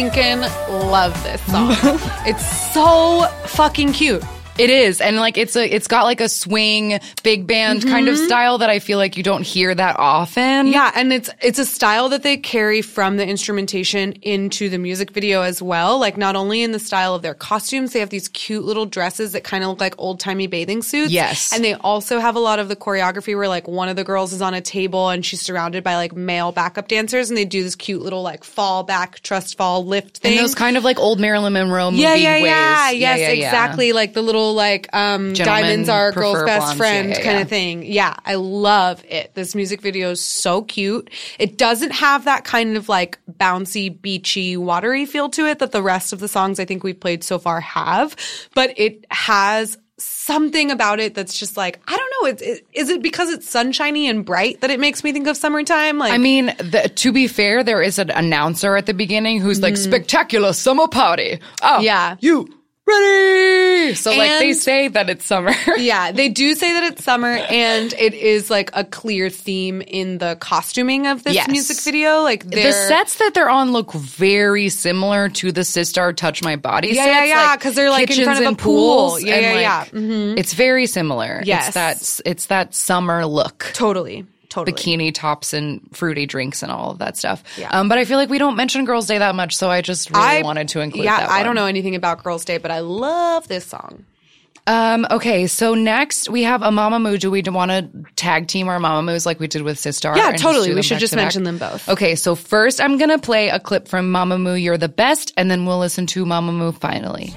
stinking love this song. (laughs) it's so fucking cute. It is, and like it's a, it's got like a swing big band kind of mm-hmm. style that I feel like you don't hear that often. Yeah, and it's it's a style that they carry from the instrumentation into the music video as well. Like not only in the style of their costumes, they have these cute little dresses that kind of look like old timey bathing suits. Yes. and they also have a lot of the choreography where like one of the girls is on a table and she's surrounded by like male backup dancers, and they do this cute little like fall back, trust fall lift thing. and those kind of like old Marilyn Monroe movie yeah, yeah, ways. yeah, yes, yeah, yeah. exactly. Like the little like um, diamonds are a girl's best blondes. friend Yeah, yeah, kind yeah. of thing. Yeah, I love it. This music video is so cute. It doesn't have that kind of like bouncy, beachy, watery feel to it that the rest of the songs I think we've played so far have, but it has something about it that's just like I don't know. It's it, is it because it's sunshiny and bright that it makes me think of summertime? Like I mean, the, to be fair, there is an announcer at the beginning who's like, spectacular summer party. Oh. Yeah. You ready? So like they say that it's summer. (laughs) yeah, they do say that it's summer and it is like a clear theme in the costuming of this Yes. music video. Like the sets that they're on look very similar to the Sistar Touch My Body Yeah, sets. yeah, yeah, 'cause they're, like, in front of a pool. Yeah, and, yeah, like, yeah. Mm-hmm. It's very similar. Yes. It's that, it's that summer look. totally, totally. Bikini tops and fruity drinks and all of that stuff. Yeah. Um, but I feel like we don't mention Girls' Day that much, so I just really wanted to include Yeah, that I don't know anything about Girls' Day, but I love this song. Um, okay, so next we have a Mamamoo. Do we want to tag team our Mamamoos like we did with Sistar? Yeah, totally. We should just mention them both. Okay, so first I'm gonna play a clip from Mamamoo, You're the Best, and then we'll listen to Mamamoo finally.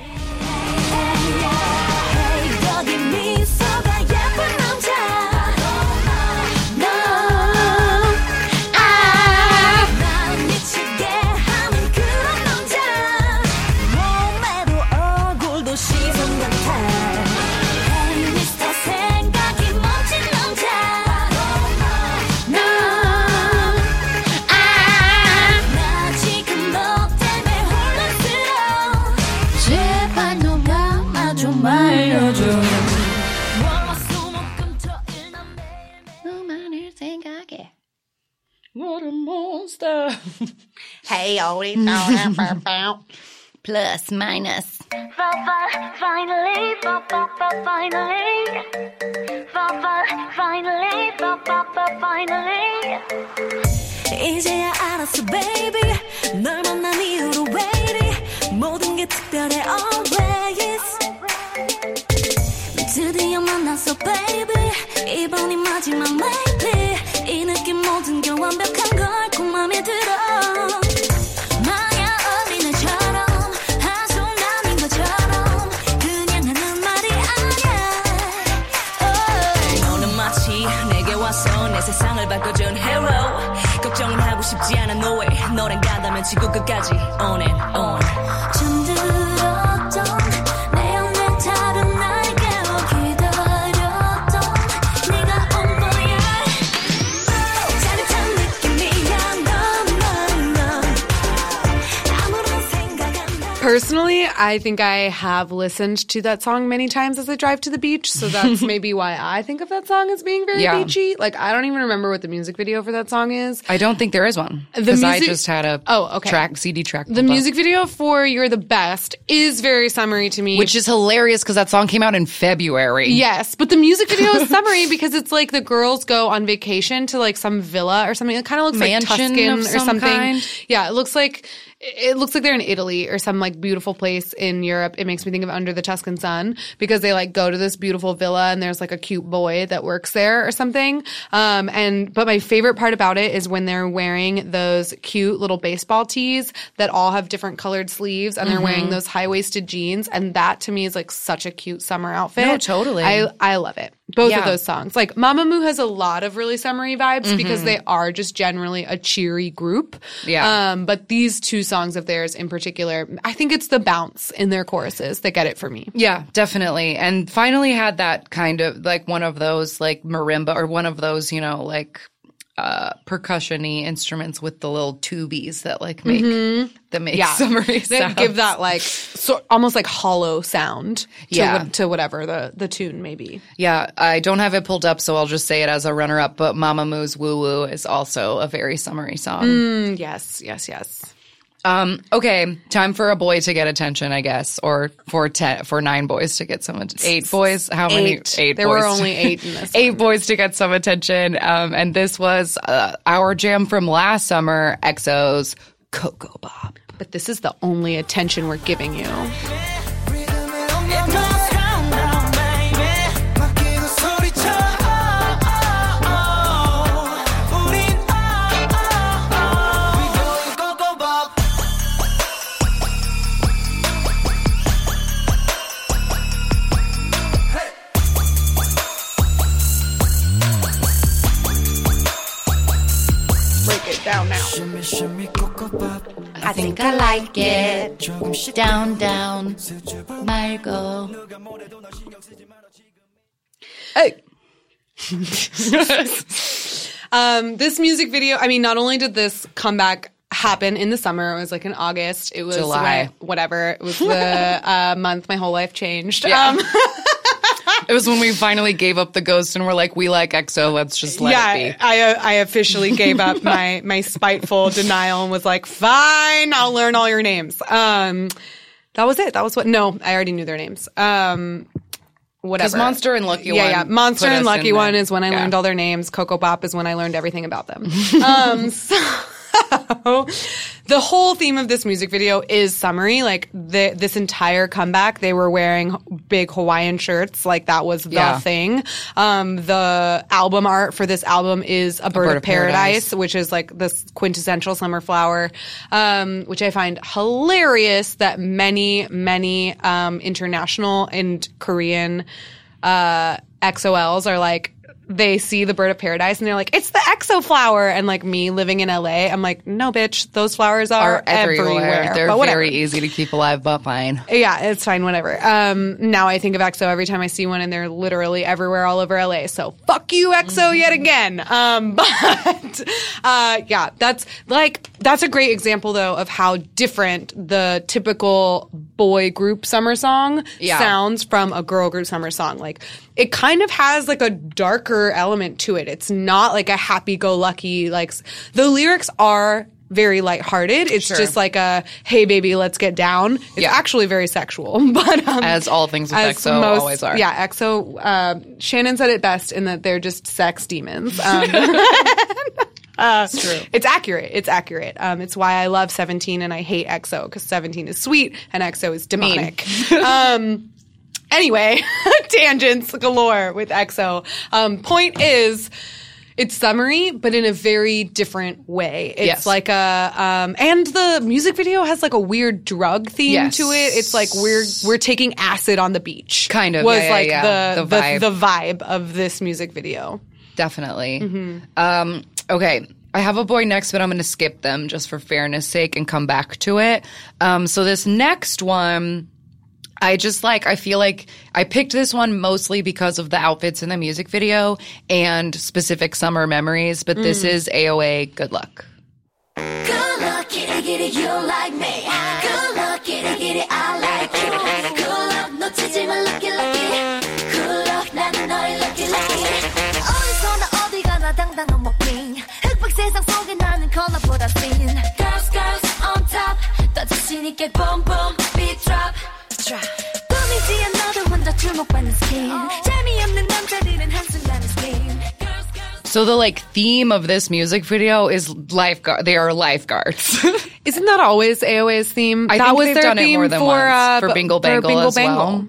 Hey, (laughs) only Plus, minus. Finally, finally. Finally, finally. 이제야 알았어, baby. 널 만난 이후로 왜 이리 모든 게 특별해, always. 드디어 만났어, baby. 이번이 마지막, maybe. 이 느낌 모든 게 완벽한 걸 꼭 맘에 들어. 지구 끝까지. On and Personally, I think I have listened to that song many times as I drive to the beach, so that's (laughs) maybe why I think of that song as being very Yeah. beachy. Like, I don't even remember what the music video for that song is. I don't think there is one. The Because I music- just had a Oh, okay. track CD track. The pulled up. music video for You're the Best is very summery to me. which is hilarious because that song came out in February. Yes, but the music video is summery (laughs) because it's like the girls go on vacation to like some villa or something. It kind of looks Mansion like Tuscan of or something. kind? Yeah, it looks like it looks like they're in Italy or some like beautiful place in Europe. It makes me think of Under the Tuscan Sun because they like go to this beautiful villa and there's like a cute boy that works there or something. Um, and but my favorite part about it is when they're wearing those cute little baseball tees that all have different colored sleeves and they're Mm-hmm. wearing those high waisted jeans and that to me is like such a cute summer outfit. No, totally. I I love it. Both Yeah. of those songs. Like Mamamoo has a lot of really summery vibes Mm-hmm. because they are just generally a cheery group. Yeah. Um, but these two songs of theirs in particular, I think it's the bounce in their choruses that get it for me. Yeah, definitely. And finally had that kind of like one of those like marimba or one of those, you know, like uh percussion-y instruments with the little tubies that like make that make Mm-hmm. Yeah. summery They give that like so, almost like hollow sound to, Yeah. what- to whatever the, the tune may be. Yeah, I don't have it pulled up, so I'll just say it as a runner-up. But Mamamoo's "Woo Woo" is also a very summery song. Mm, yes, yes, yes. Um, okay, time for a boy to get attention, I guess, or for ten, for nine boys to get some att- eight boys. How many? Eight. Eight. There boys were only eight in this (laughs) eight boys to get some attention. Um, and this was uh, our jam from last summer. EXO's Coco Bob. But this is the only attention we're giving you. I think I like it. Down, down. 말고. Hey. (laughs) um, this music video, I mean, not only did this comeback happen in the summer, it was like in August, it was July, when, whatever. It was the (laughs) uh, month my whole life changed. Yeah. Um, (laughs) It was when we finally gave up the ghost and we're like, we like EXO. Let's just let yeah, it be. I uh, I officially gave up (laughs) my my spiteful denial and was like, fine, I'll learn all your names. Um, that was it. That was what. No, I already knew their names. Um, whatever. Because Monster and Lucky yeah, One. yeah. Monster and Lucky One is when I yeah. learned all their names. Ko Ko Bop is when I learned everything about them. (laughs) um, so (laughs) the whole theme of this music video is summery. Like the, this entire comeback, they were wearing big Hawaiian shirts. Like that was the Yeah. thing. Um, the album art for this album is a bird, Bird of, of paradise, Paradise. which is like this quintessential summer flower, um, which I find hilarious that many, many um, international and Korean uh, EXO-Ls are like they see the bird of paradise and they're like, it's the exo flower. And like me living in LA, I'm like, no, bitch, those flowers are, Are everywhere. They're But whatever. very easy to keep alive, but fine. Yeah, it's fine, whatever. Um, now I think of EXO every time I see one, and they're literally everywhere all over LA. So fuck you, EXO, yet again. Um, (laughs) but uh, yeah, that's like that's a great example though of how different the typical boy group summer song Yeah. sounds from a girl group summer song. Like it kind of has like a darker element to it. It's not like a happy-go-lucky like the lyrics are very lighthearted. It's Sure. just like a hey baby, let's get down. It's Yeah. actually very sexual, (laughs) but um, As all things with EXO most- always are. Yeah, EXO. Uh, Shannon said it best in that they're just sex demons. Um, (laughs) (laughs) It's true. it's accurate. It's accurate. Um, it's why I love Seventeen and I hate EXO because Seventeen is sweet and EXO is demonic. um, anyway, (laughs) tangents galore with EXO. Um, point is. It's summery, but in a very different way. It's Yes. like a, um, and the music video has like a weird drug theme Yes. to it. It's like we're we're taking acid on the beach. Kind of, was yeah, yeah, like yeah. the The vibe. the vibe of this music video. Definitely. Mm-hmm. Um, okay. I have a boy next, but I'm going to skip them just for fairness sake and come back to it. Um, so this next one, I just like, I feel like I picked this one mostly because of the outfits in the music video and specific summer memories, but Mm. this is AOA Good Luck. Good luck, kitty, kitty, you like me. Good luck, kitty, kitty, I like you. Good luck, 놓치지 마, lucky, lucky. Good luck, 나는 너의 lucky, lucky. 어디서나 어디 가나 당당한 먹긴. 흑백 세상 속에 나는 컬러보다 thin. Girls, girls on top. 더 자신 있게 boom, boom, beat drop. drop. 꾸미지 않아도 혼자 주목받는 skin. 재미없는 남자들은 한순간에 spin. Girls, girls. So the like theme of this music video is lifeguard. They are lifeguards. (laughs) Isn't that always AOA's theme? I that think was they've their done it theme more than for, once, uh, for b- Bingle Bangle as well.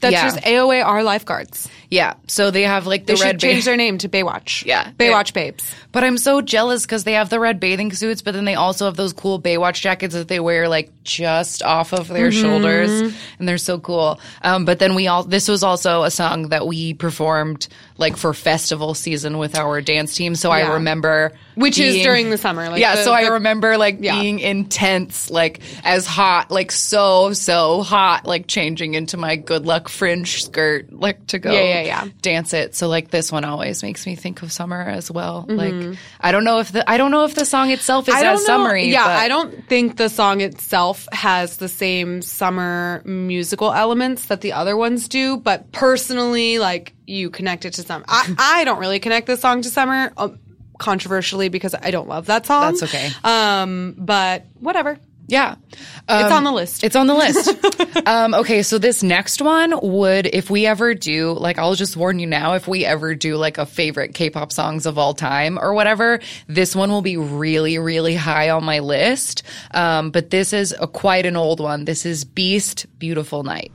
That's Yeah. just AOA are lifeguards. yeah. So they have like the They red should change ba- their name to Baywatch. Yeah. Baywatch babes. But I'm so jealous because they have the red bathing suits, but then they also have those cool Baywatch jackets that they wear like just off of their Mm-hmm. shoulders, and they're so cool. Um, but then we all this was also a song that we performed like for festival season with our dance team. So Yeah. I remember Which is during the summer, like yeah, the- so I remember like Yeah. being intense, like as hot, like so so hot, like changing into my good luck fringe skirt, like to go Yeah, yeah, yeah. dance it. So like this one always makes me think of summer as well. Like I don't know if the I don't know if the song itself is Mm-hmm. I as know. summery. Yeah, but I don't think the song itself has the same summer musical elements that the other ones do. But personally, like you connect it to summer. I, I don't really connect this song to summer, um, controversially because I don't love that song. That's okay. Um, but whatever. Yeah. It's Um, on the list. It's on the list. (laughs) um, okay, so this next one would, if we ever do, like, I'll just warn you now, if we ever do like a favorite K-pop songs of all time or whatever, this one will be really, really high on my list. Um, but this is a quite an old one. This is Beast, Beautiful Night.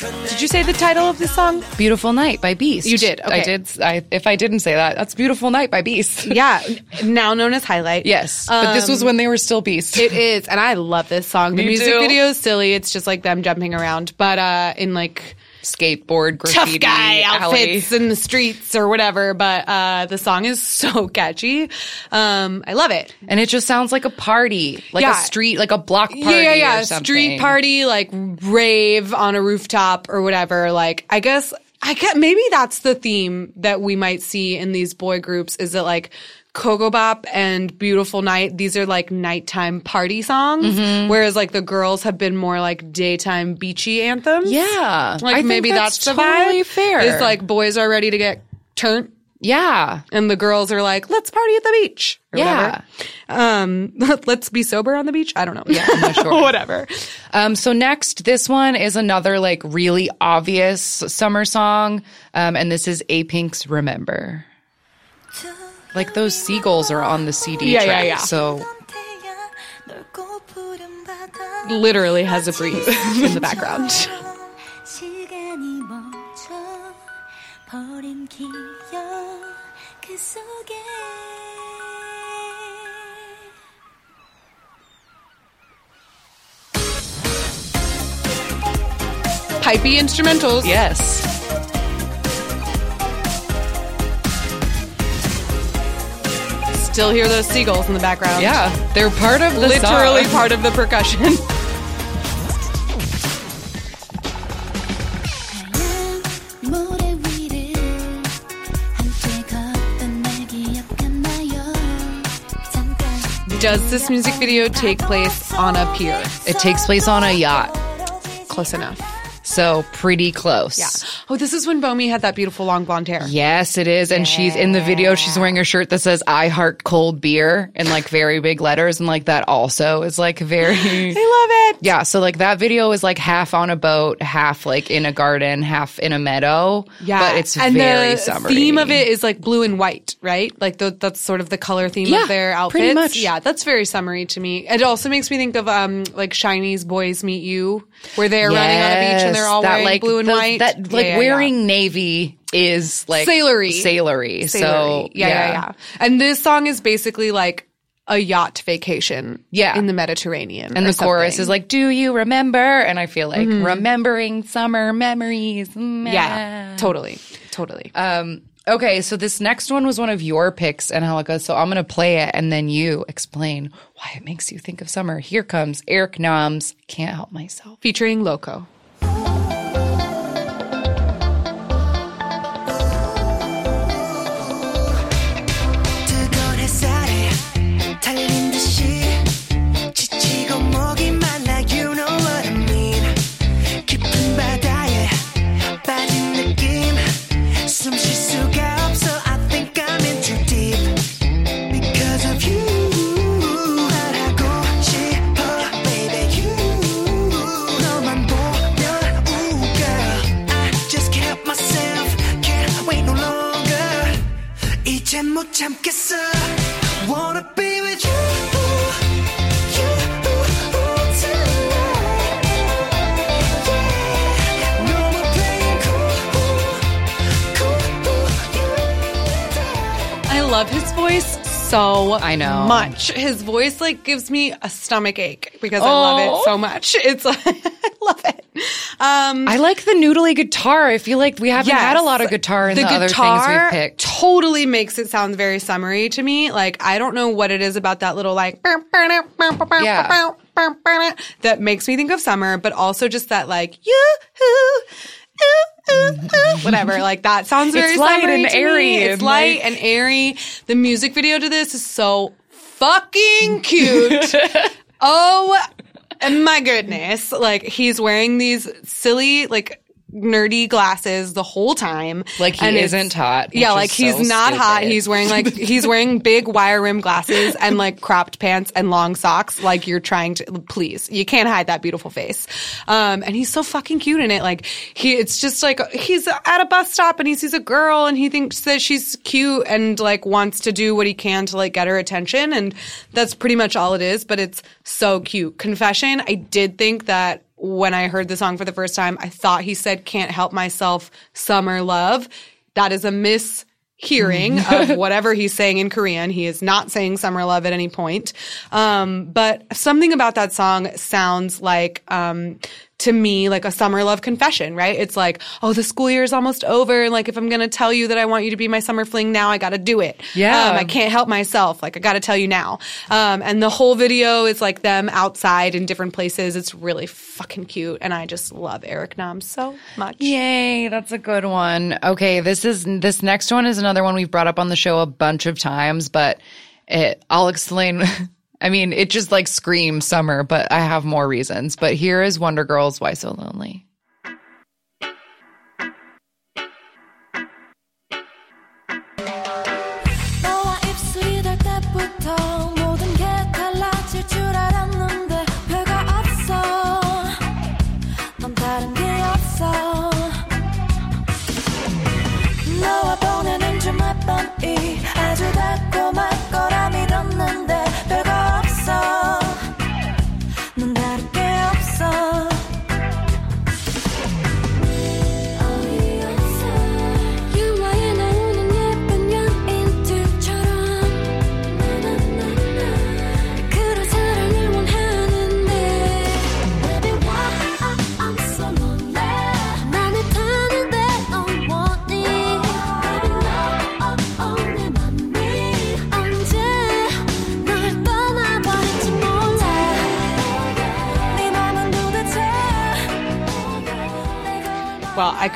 Did you say the title of this song? Beautiful Night by Beast. You did, I did. I, if I didn't say that, that's Beautiful Night by Beast. (laughs) Yeah, now known as Highlight. yes. but this was when they were still Beast. It is, and I love this song. The music video is silly. It's just like them jumping around, but uh, in like Skateboard, tough graffiti, guy alley. outfits in the streets or whatever. But uh, the song is so (laughs) catchy. Um, I love it. And it just sounds like a party, like Yeah. a street, like a block party. yeah, yeah, yeah. Street party, like rave on a rooftop or whatever. Like, I guess, I get maybe that's the theme that we might see in these boy groups. Is it like Ko Ko Bop and Beautiful Night? These are like nighttime party songs, Mm-hmm. whereas like the girls have been more like daytime beachy anthems. Yeah, like I think maybe that's, the totally vibe. fair. It's like boys are ready to get turned. Yeah. and the girls are like, "Let's party at the beach." Or Yeah. whatever. Um, (laughs) let's be sober on the beach. I don't know. Yeah, I'm not (laughs) sure. whatever. Um, so next, this one is another like really obvious summer song. Um, and this is Apink's Remember. Like those seagulls are on the CD yeah, track. Yeah, yeah. So literally has a breeze (laughs) in the background. Pipey instrumentals. Yes. still hear those seagulls in the background. Yeah, they're part of the literally song. part of the percussion. (laughs) Does this music video take place on a pier? It takes place on a yacht. Close enough. So pretty close. Yeah. Oh, this is when Bomi had that beautiful long blonde hair. Yes, it is. And she's in the video, she's wearing a shirt that says I heart cold beer in like very big letters. And like that also is like very. (laughs) I love it. Yeah, so like that video is like half on a boat, half like in a garden, half in a meadow. Yeah, but it's and very the summery. theme of it is like blue and white, right? Like the, that's sort of the color theme Yeah, of their outfits. pretty much. Yeah, that's very summery to me. It also makes me think of um like SHINee's Boys Meet You, where they're running on a beach and they're all that, wearing like, blue and the- white. That like yeah, yeah. wearing navy is like Sailory. sailory. So yeah, yeah, yeah. And this song is basically like a yacht vacation. Yeah. in the Mediterranean. And the chorus is like, "Do you remember?" And I feel like remembering summer memories. mm, yeah, totally, totally. Um, okay, so this next one was one of your picks, Angelica. So I'm going to play it and then you explain why it makes you think of summer. Here comes Eric Nam's Can't Help Myself. Featuring Loco. 못 참겠어 Wanna be with you You tonight Yeah No more playing cool Cool You I love his voice so I know. much. His voice like gives me a stomach ache because I love Oh. it so much. (laughs) It's like I love it. Um I like the noodly guitar. I feel like we haven't had a lot of guitar in the, other things we've picked. totally makes it sound very summery to me. Like I don't know what it is about that little like Yeah. that makes me think of summer, but also just that like yoo-hoo, ooh, ooh, ooh, (laughs) whatever. Like that sounds very It's light and airy It's and, light like- and airy. The music video to this is so fucking (laughs) cute. oh my goodness. Like he's wearing these silly like nerdy glasses the whole time. Like he isn't hot, Yeah, like he's so not hot. He's wearing like (laughs) he's wearing big wire rim glasses and like cropped pants and long socks. Like you're trying to please. You can't hide that beautiful face. Um, and he's so fucking cute in it. Like he, it's just like he's at a bus stop and he sees a girl and he thinks that she's cute and like wants to do what he can to like get her attention. And that's pretty much all it is. But it's so cute. Confession. I did think that when I heard the song for the first time, I thought he said "Can't Help Myself," "Summer Love." That is a miss hearing of (laughs) whatever he's saying in Korean. He is not saying summer love at any point. Um, but something about that song sounds like, um, to me, like a summer love confession, right? It's like, oh, the school year is almost over. And like, if I'm going to tell you that I want you to be my summer fling now, I got to do it. Yeah. Um, I can't help myself. Like, I got to tell you now. Um, and the whole video is like them outside in different places. It's really fucking cute. And I just love Eric Nam so much. Yay, that's a good one. Okay, this is this next one is another one we've brought up on the show a bunch of times, but it, I'll explain. (laughs) I mean, it just like screams summer, but I have more reasons. But here is Wonder Girls Why So Lonely.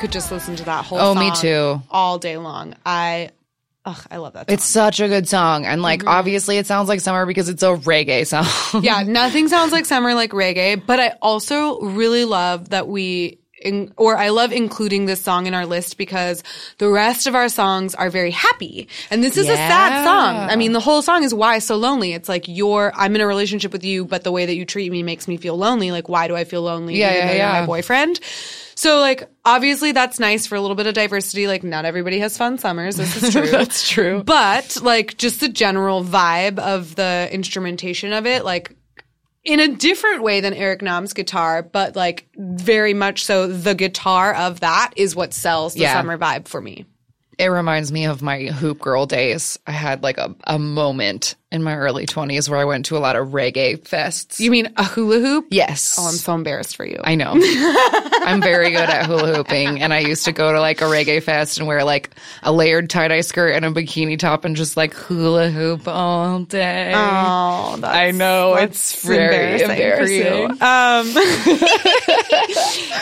Could just listen to that whole Oh, song me too. all day long. I ugh, I love that song. It's such a good song. And like, mm-hmm. obviously, it sounds like summer because it's a reggae song. yeah, (laughs) nothing sounds like summer like reggae, but I also really love that we in, or I love including this song in our list because the rest of our songs are very happy. And this is a sad song. I mean, the whole song is why so lonely. It's like you're I'm in a relationship with you, but the way that you treat me makes me feel lonely. Like why do I feel lonely Yeah, yeah, yeah. my boyfriend? So like obviously that's nice for a little bit of diversity. Like not everybody has fun summers. This is (laughs) true. That's true. But like just the general vibe of the instrumentation of it, like in a different way than Eric Nam's guitar, but like very much so the guitar of that is what sells the Yeah. summer vibe for me. It reminds me of my hoop girl days. I had like a, a moment in my early 20s where I went to a lot of reggae fests. You mean a hula hoop? yes. Oh, I'm so embarrassed for you. I know. (laughs) I'm very good at hula hooping, and I used to go to like a reggae fest and wear like a layered tie dye skirt and a bikini top and just like hula hoop all day. Oh, that's, I know it's very embarrassing. for you. Um, (laughs)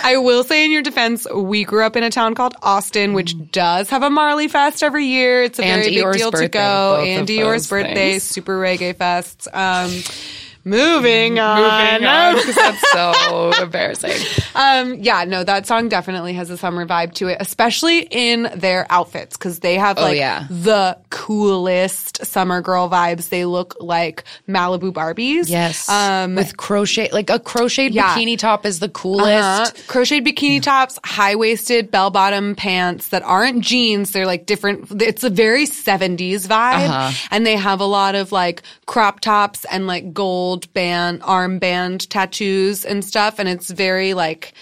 I will say in your defense, we grew up in a town called Austin, which does have a Marley Fest every year. It's a And very big Eeyore's deal to go. And Dior's birthday, things. Super reggae Fest. Um, moving on. Moving on, (laughs) that's so embarrassing. Um, yeah, no, that song definitely has a summer vibe to it, especially in their outfits because they have like Oh, yeah. the coolest summer girl vibes. They look like Malibu Barbies. Yes. Um, With crochet, like a crocheted Yeah. bikini top is the coolest. uh-huh. crocheted bikini tops, high waisted bell bottom pants that aren't jeans. They're like different. It's a very 70s vibe. Uh-huh. And they have a lot of like crop tops and like gold band, armband tattoos and stuff. And it's very like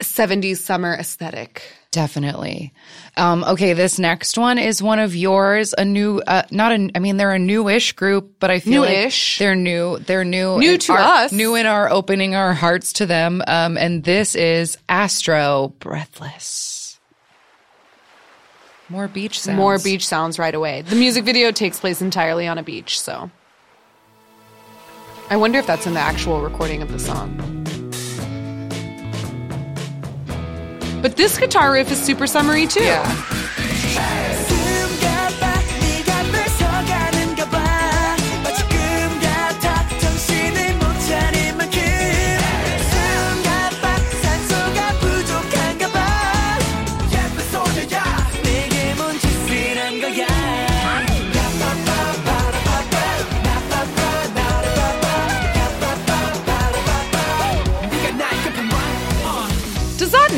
70s summer aesthetic. Definitely. Um, okay, this next one is one of yours. A new, uh, not a. I mean, they're a newish group, but I feel Newish? like they're new. They're new. New to our- us. New in our opening our hearts to them. Um, and this is Astro Breathless. More beach sounds. More beach sounds right away. The music video takes place entirely on a beach, so. I wonder if that's in the actual recording of the song. But this guitar riff is super summery too. 숨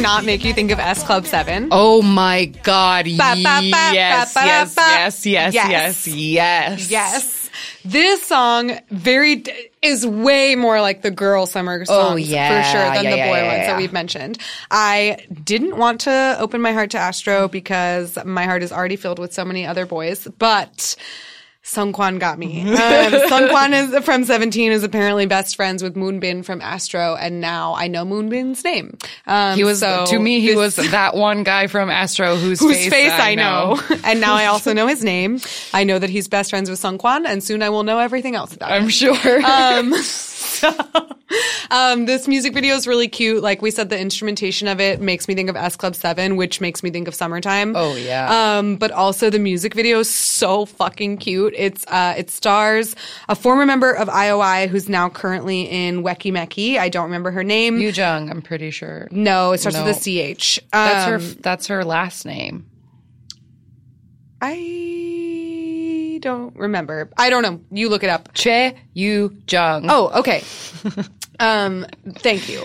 not make you think of S Club 7? Oh my God! Yes, yes, yes, yes, Yes. yes, yes. This song very is way more like the girl summer oh, songs Oh, yeah. for sure than Yeah, the yeah, boy yeah, ones that we've mentioned. I didn't want to open my heart to Astro because my heart is already filled with so many other boys, but Seungkwan got me. (laughs) Um, Seungkwan is from 17 is apparently best friends with Moonbin from Astro, and now I know Moonbin's name. Um, He was so to me. He this- was (laughs) that one guy from Astro whose, whose face, I, know. (laughs) and now I also know his name. I know that he's best friends with Seungkwan, and soon I will know everything else about him. I'm sure. Um, so, um, this music video is really cute. Like we said, the instrumentation of it makes me think of S Club 7, which makes me think of summertime. Oh, yeah. Um, but also the music video is so fucking cute. It's, uh, it stars a former member of IOI who's now currently in Weki Meki. I don't remember her name. Yu Jung, I'm pretty sure. no, it starts No. with a CH. That's her. Um, That's her last name. I don't remember. I don't know. You look it up. Che Yu Jung. Oh, okay. (laughs) um, thank you.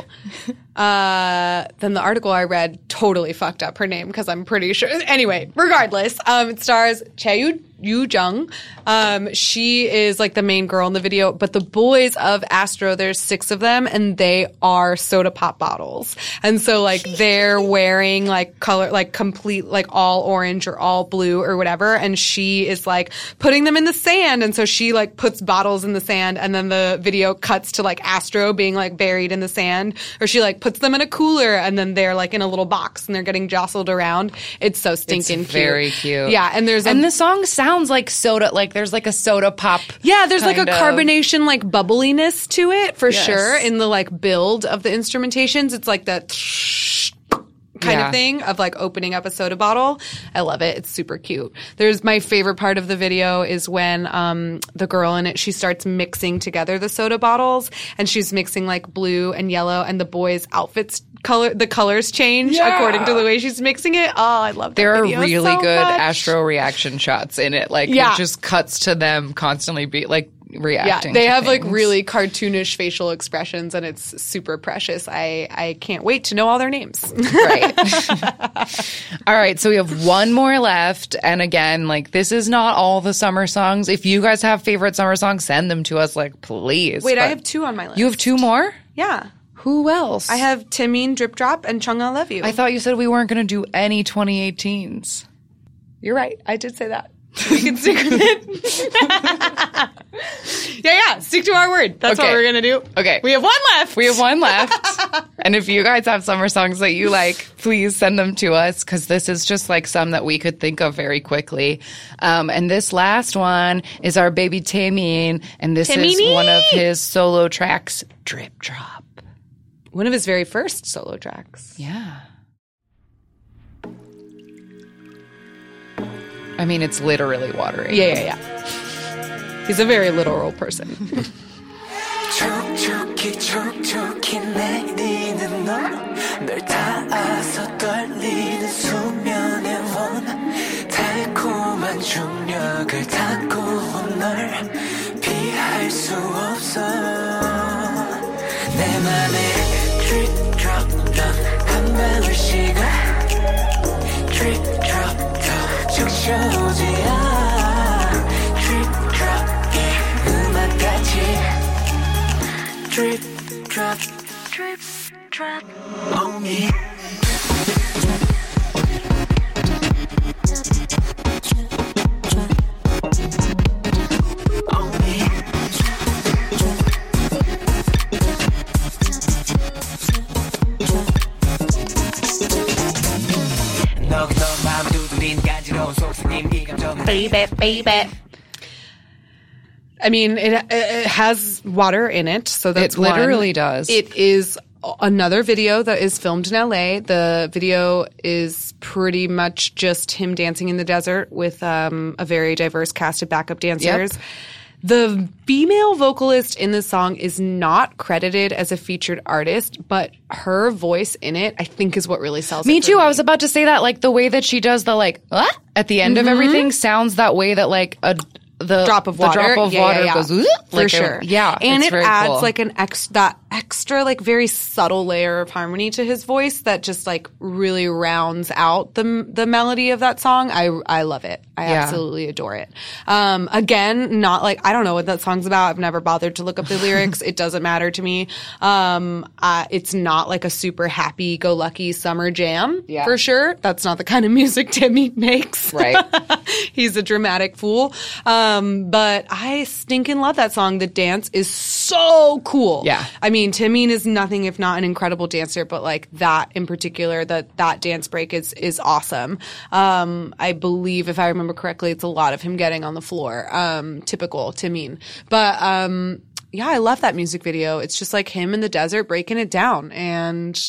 Uh, then the article I read totally fucked up her name because I'm pretty sure. Anyway, regardless, um, it stars Chaeyu Yu Jung. Um, she is like the main girl in the video, but the boys of Astro, there's six of them, and they are soda pop bottles, and so like they're wearing like color, like complete, like all orange or all blue or whatever, and she is like putting them in the sand, and so she like puts bottles in the sand, and then the video cuts to like Astro being like buried in the sand, or she like puts them in a cooler, and then they're like in a little box, and they're getting jostled around. It's so stinking It's very cute. Yeah, and there's a and the song sounds like soda. Like there's like a soda pop. yeah, there's like a of. carbonation, like bubbliness to it for Yes. sure. In the like build of the instrumentations, it's like that kind Yeah. of thing of like opening up a soda bottle. I love it. It's super cute. There's my favorite part of the video is when um, the girl in it she starts mixing together the soda bottles and she's mixing like blue and yellow and the boys' outfits color the colors change according to the way she's mixing it. Oh, I love that There are really so good much. astro reaction shots in it. Like Yeah. it just cuts to them constantly be like Yeah, they to have like really cartoonish facial expressions and it's super precious. I I can't wait to know all their names. Right. (laughs) (laughs) all right. So we have one more left. And again, like this is not all the summer songs. If you guys have favorite summer songs, send them to us, like, please. Wait, I have two on my list. You have two more? Yeah. Who else? I have Taemin Drip Drop and Chung I Love You. I thought you said we weren't going to do any 2018s. You're right. I did say that. (laughs) We can stick with it. (laughs) yeah, yeah. Stick to our word. That's Okay. what we're gonna do. Okay. We have one left. We have one (laughs) left. and if you guys have summer songs that you like, please send them to us because this is just like some that we could think of very quickly. Um, and this last one is our baby Taemin, and this is Tamini! one of his solo tracks, Drip Drop. one of his very first solo tracks. Yeah. I mean, it's literally watery. Yeah, yeah, yeah. He's a very literal person. 촉촉히 촉촉히 내리는 너널 닿아서 떨리는 수면의 원 달콤한 중력을 닫고 널 피할 수 없어 내 맘에 drip drop drop 한 방울씩을 drip drop 더 적셔오지야 drip drop 이 음악같이 drip drop drip drop on me on baby, baby. I mean, it, it has water in it, so that's it literally one. does. It is another video that is filmed in LA. The video is pretty much just him dancing in the desert with um, a very diverse cast of backup dancers. Yep. The female vocalist in the song is not credited as a featured artist, but her voice in it, I think, is what really sells it. Me too. I was about to say that, like the way that she does the like "Ah," at the end of everything sounds that way that like a the drop of the water. drop of Yeah, water yeah, yeah. goes for like, sure. Yeah, and it adds cool. like an ex that extra like very subtle layer of harmony to his voice that just like really rounds out the the melody of that song. I I love it. I absolutely adore it. Um, again, not like I don't know what that song's about. I've never bothered to look up the (laughs) lyrics. it doesn't matter to me. Um, uh, it's not like a super happy go lucky summer jam Yeah. for sure. That's not the kind of (laughs) music Timmy makes. Right. (laughs) He's a dramatic fool. Um, but I stinking love that song. The dance is so cool. Yeah. I mean, Taemin is nothing if not an incredible dancer, but like that in particular, that that dance break is is awesome. Um, I believe if I remember correctly, it's a lot of him getting on the floor. Um, typical Taemin. But um, yeah, I love that music video. It's just like him in the desert breaking it down, and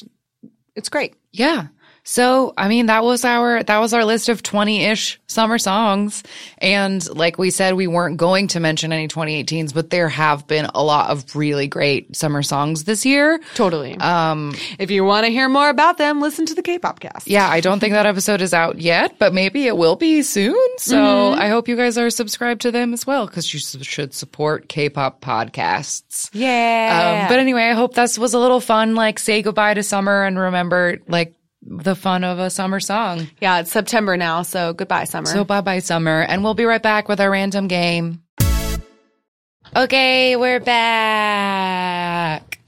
it's great. Yeah. So, I mean, that was our that was our list of 20-ish summer songs. And like we said, we weren't going to mention any 2018s, but there have been a lot of really great summer songs this year. Totally. Um, if you want to hear more about them, listen to the K-pop cast. Yeah, I don't think that episode is out yet, but maybe it will be soon. So Mm-hmm. I hope you guys are subscribed to them as well because you should support K-pop podcasts. Yeah. Um, but anyway, I hope this was a little fun. Like, say goodbye to summer and remember like the fun of a summer song. yeah, it's September now, so goodbye, summer. So bye bye summer, and we'll be right back with our random game. Okay, we're back.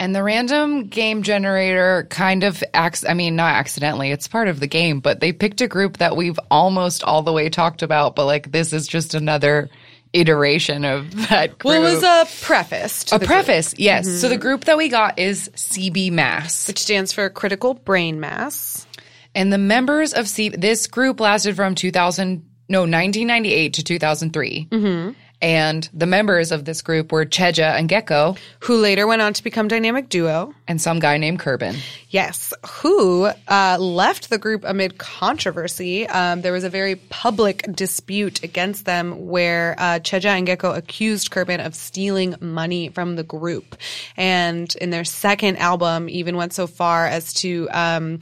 And the random game generator kind of acts, I mean, not accidentally, it's part of the game, but they picked a group that we've almost all the way talked about, but like this is just another iteration of (laughs) that group. well, it was a preface. To a preface, yes. So the mm-hmm. group that we got is CB Mass. which stands for critical brain mass. And the members of C this group lasted from 2000 no 1998 to 2003. Mm-hmm. And the members of this group were Choiza and Gaeko Who later went on to become Dynamic Duo. and some guy named Curbin. Yes, who uh, left the group amid controversy. Um, there was a very public dispute against them where uh, Choiza and Gaeko accused Curbin of stealing money from the group. And in their second album, even went so far as to. Um,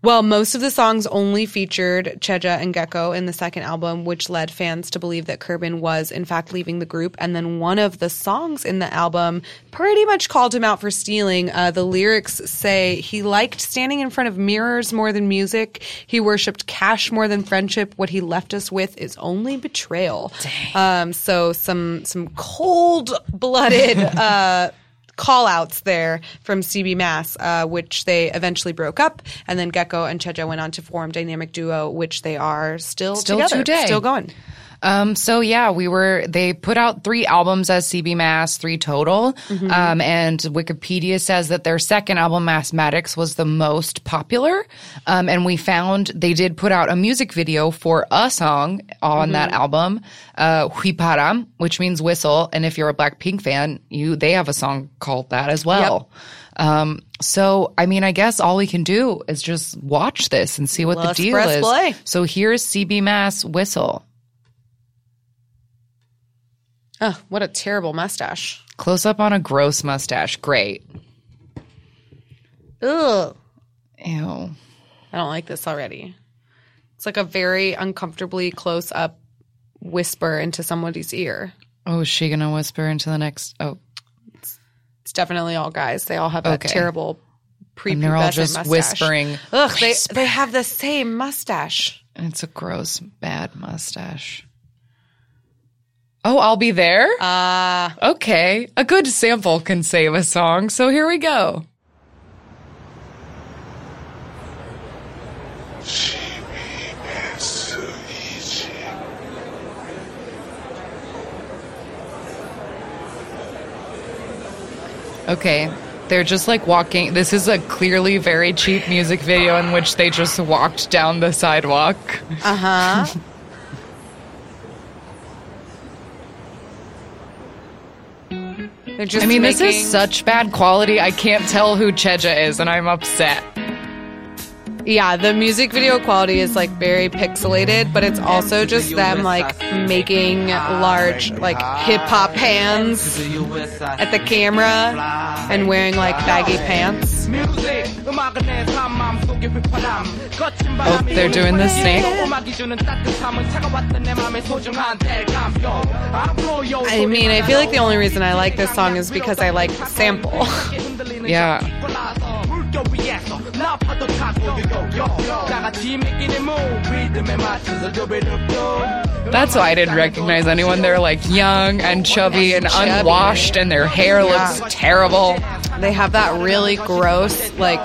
well, most of the songs only featured Choiza and Gaeko in the second album, which led fans to believe that Curbin was in fact leaving the group. And then one of the songs in the album pretty much called him out for stealing. Uh, the lyrics say he liked standing in front of mirrors more than music. He worshipped cash more than friendship. What he left us with is only betrayal. Um, so some some cold blooded. (laughs) uh, call outs there from CB Mass, uh, which they eventually broke up. And then Gaeko and Choiza went on to form Dynamic Duo, which they are still, Still together, today. Still going. Um, so yeah, we were, they put out three albums as CB Mass, three total. Um, and Wikipedia says that their second album, Mathematics, was the most popular. Um, and we found they did put out a music video for a song on that album, uh, Hwiparam, which means whistle. And if you're a Blackpink fan, you, they have a song called that as well. Um, so, I mean, I guess all we can do is just watch this and see what Let's the deal is. play. So here's CB Mass Whistle. Oh, what a terrible mustache. Close up on a gross mustache. Great. Ugh. Ew. I don't like this already. It's like a very uncomfortably close up whisper into somebody's ear. Oh, is she gonna whisper into the next? Oh, It's definitely all guys. They all have that Okay. terrible prepubescent And they're all just mustache. whispering, Ugh, they, they have the same mustache. it's a gross, bad mustache. Oh, I'll be there. Uh, okay, a good sample can save a song. So here we go. Okay. They're just like walking. This is a clearly very cheap music video in which they just walked down the sidewalk. uh huh. (laughs) They're just I mean, this is such bad quality. I can't tell who Choiza is, and I'm upset. Yeah, the music video quality is like very pixelated, but it's also just them like making large like hip hop hands at the camera and wearing like baggy pants. Oh, they're doing the snake. I mean, I feel like the only reason I like this song is because I like the sample. (laughs) Yeah. That's why I didn't recognize anyone. They're like young and chubby and unwashed, and their hair looks terrible. they have that really gross like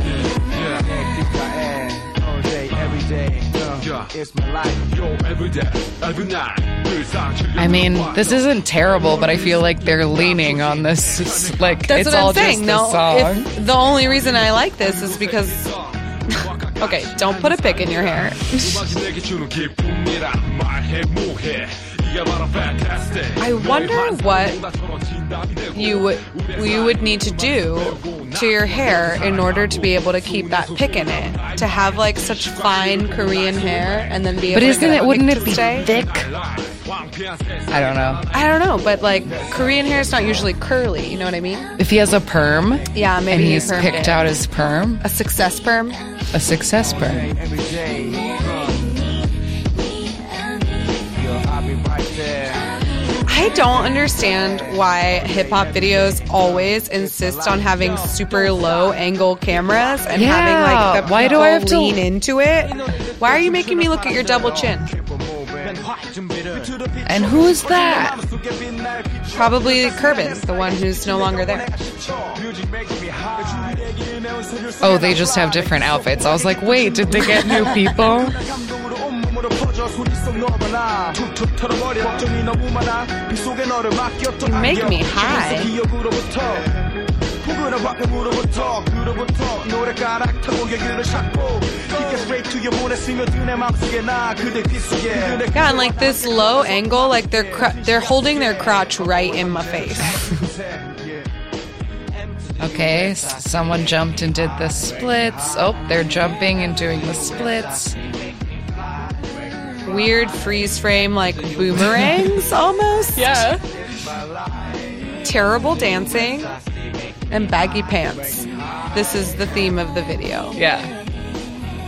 I mean, this isn't terrible, but I feel like they're leaning on this. (laughs) Like That's it's what all I'm saying. just No, the song. if the only reason I like this is because. (laughs) okay, don't put a pick in your hair. I wonder what you would you would need to do to your hair in order to be able to keep that pick in it. To have like such fine Korean hair and then be able but to isn't it? Wouldn't it be stay? thick? I don't know. I don't know, but like Korean hair is not usually curly. You know what I mean? If he has a perm, Yeah, maybe and he's permed picked it. out his perm, A success perm. a success perm. I don't understand why hip hop videos always insist on having super low angle cameras and Yeah, having like the why do I have to- lean into it. Why are you making me look at your double chin? And who is that? Probably Curbin, the one who's no longer there. Oh, they just have different outfits. I was like, wait, did they get new people? (laughs) 터져 소리 속 너무나 툭툭 털어버려 걱정이 너무 많아 빗속에 너를 맡겼던 You make me 안겨. high. 기억으로부터 포근한 락음으로부터 그로부터 노래가락 타고 여기를 찾고 깊게 straight to your 모래 스며든 내 맘속에 나 그대 귓속에 그대 Yeah, and like this low angle, like they're cr- they're holding their crotch right in my face. (laughs) Okay, s- someone jumped and did the splits. Oh, they're jumping and doing the splits. Weird freeze frame, like boomerangs almost. Yeah. Terrible dancing and baggy pants. This is the theme of the video. Yeah.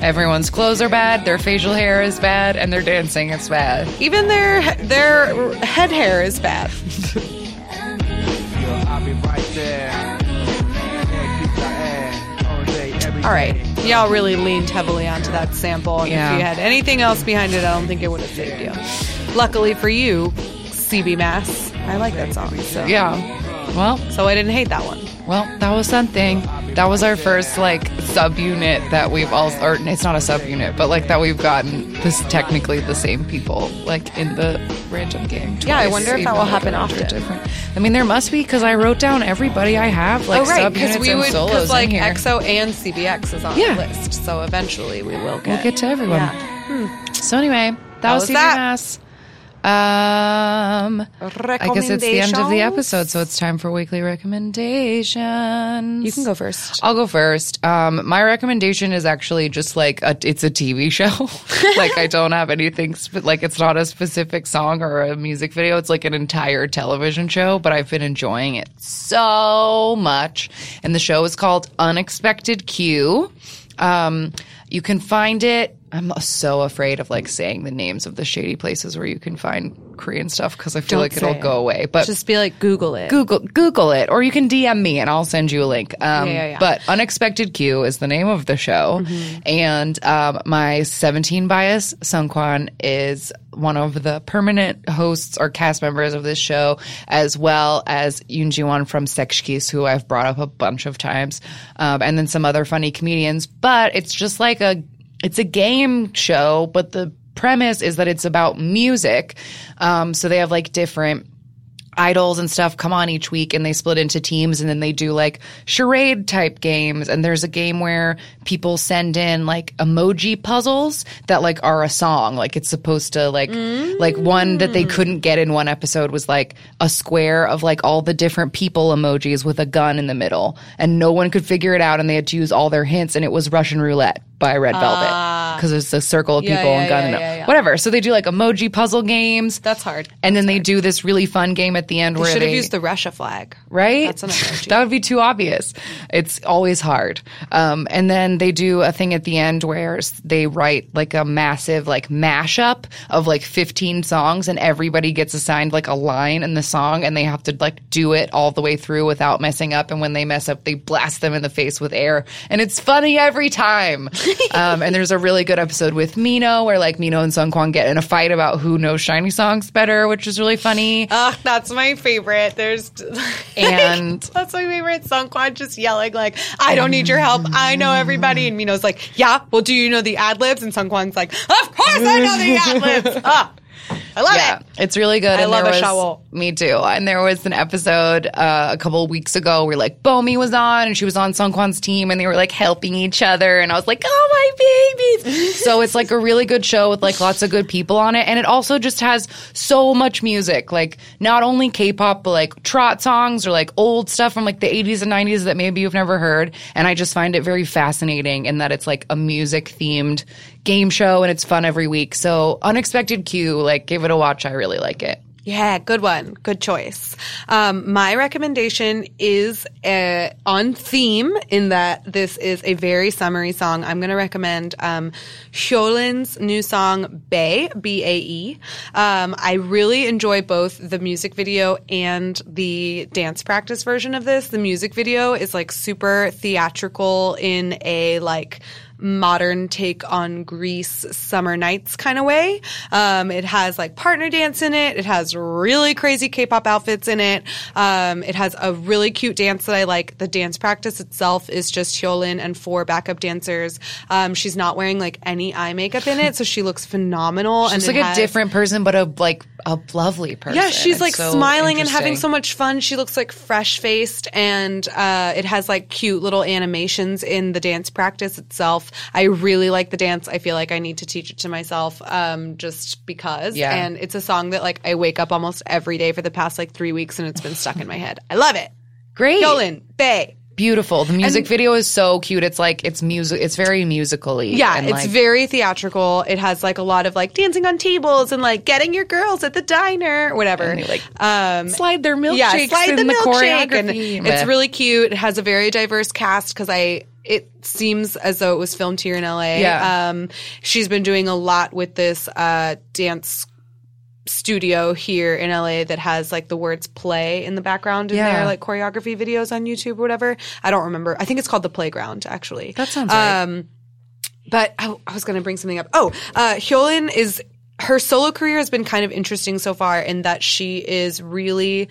Everyone's clothes are bad, their facial hair is bad, and their dancing is bad. Even their their head hair is bad. (laughs) All right, y'all really leaned heavily onto that sample. And Yeah. if you had anything else behind it, I don't think it would have saved you. Luckily for you, CB Mass, I like that song. So Yeah. Well, so I didn't hate that one. well, that was something. That was our first like subunit that we've all, or it's not a subunit, but like that we've gotten this technically the same people like in the random game. Yeah, I wonder if that will happen often. Different. I mean, there must be because I wrote down everybody I have like oh right, because subunits we and would solos like in here. EXO and CBX is on Yeah. the list. So eventually we will get We'll get to everyone. Yeah. So anyway, that was was that? Mass. Um, I guess it's the end of the episode, so it's time for weekly recommendations. You can go first. I'll go first. Um, my recommendation is actually just like a, it's a TV (laughs) show. like I don't have anything, sp- like it's not a specific song or a music video. It's like an entire television show, but I've been enjoying it so much. And the show is called Unexpected Q. Um, you can find it. I'm so afraid of like saying the names of the shady places where you can find Korean stuff because I feel Don't like it'll say go away. But Just be like Google it. Google Google it, or you can DM me and I'll send you a link. Um, Yeah, yeah, yeah. But Unexpected Q is the name of the show, Mm-hmm. and um, my 17 bias Seungkwan is one of the permanent hosts or cast members of this show, as well as Yoon Ji Won from Sechs Kies, who I've brought up a bunch of times, um, and then some other funny comedians. But it's just like a it's a game show, but the premise is that it's about music. Um, so they have like different idols and stuff come on each week and they split into teams and then they do like charade type games. And there's a game where people send in like emoji puzzles that like are a song. Like it's supposed to like like one that they couldn't get in one episode was like a square of like all the different people emojis with a gun in the middle. And no one could figure it out and they had to use all their hints and it was Russian roulette by Red Velvet because it's a circle of Yeah, people yeah, and gun yeah, and whatever so they do like emoji puzzle games That's hard. and then they do this really fun game at the end where They where should have used the Russia flag. right? That's an (laughs) emoji. that would be too obvious. It's always hard. Um, and then they do a thing at the end where they write like a massive like mashup of like 15 songs and everybody gets assigned like a line in the song and they have to like do it all the way through without messing up. And when they mess up, they blast them in the face with air. And it's funny every time. (laughs) (laughs) um, and there's a really good episode with Minho where like Minho and Seungkwan get in a fight about who knows SHINee songs better, which is really funny. Ugh, that's my favorite. There's (laughs) And- that's my favorite. Seungkwan just yelling like, "I don't need your help. I know everybody." And Minho's like, "Yeah, well, do you know the ad libs?" And Seungkwan's like, "Of course I know the ad libs." (laughs) Ah, I love yeah, it. it's really good. I and love a was, Shawol. Me too. And there was an episode uh, a couple of weeks ago where like Bomi was on and she was on Seungkwan's team and they were like helping each other and I was like, oh my babies. so it's like a really good show with like lots of good people on it and it also just has so much music. Like not only K-pop but like trot songs or like old stuff from like the 80s and 90s that maybe you've never heard. And I just find it very fascinating in that it's like a music themed game show and it's fun every week. So Unexpected Q, like give it a watch. I really like it. Yeah, good one. Good choice. Um, my recommendation is uh, on theme in that this is a very summery song. I'm going to recommend um, Hyolyn's new song "Bae" B A E. Um, I really enjoy both the music video and the dance practice version of this. The music video is like super theatrical in a like modern take on Grease summer nights kind of way. Um, it has like partner dance in it. It has really crazy K-pop outfits in it. Um, it has a really cute dance that I like. The dance practice itself is just Hyolyn and four backup dancers. Um, she's not wearing like any eye makeup in it, so she looks phenomenal. She's and like it a different person, but a like a lovely person. yeah, she's like so smiling and having so much fun. She looks like fresh faced, and uh, it has like cute little animations in the dance practice itself. I really like the dance. I feel like I need to teach it to myself, um, just because. Yeah. And it's a song that like I wake up almost every day for the past like three weeks, and it's been stuck in my head. I love it. great. Hyolyn, Bae. Beautiful. The music And- video is so cute. It's like it's music. It's very musically. Yeah, it's like, very theatrical. It has like a lot of like dancing on tables and like getting your girls at the diner, whatever. And they, like, um, slide their milkshakes yeah, slide the, the milkshake, and it's really cute. It has a very diverse cast because I. It seems as though it was filmed here in LA. Yeah. Um, she's been doing a lot with this uh, dance studio here in LA that has like the words play in the background in Yeah. their like choreography videos on YouTube or whatever. I don't remember. I think it's called the Playground actually. That sounds right. Um, but I, I was going to bring something up. Oh, uh, Hyolyn is her solo career has been kind of interesting so far in that she is really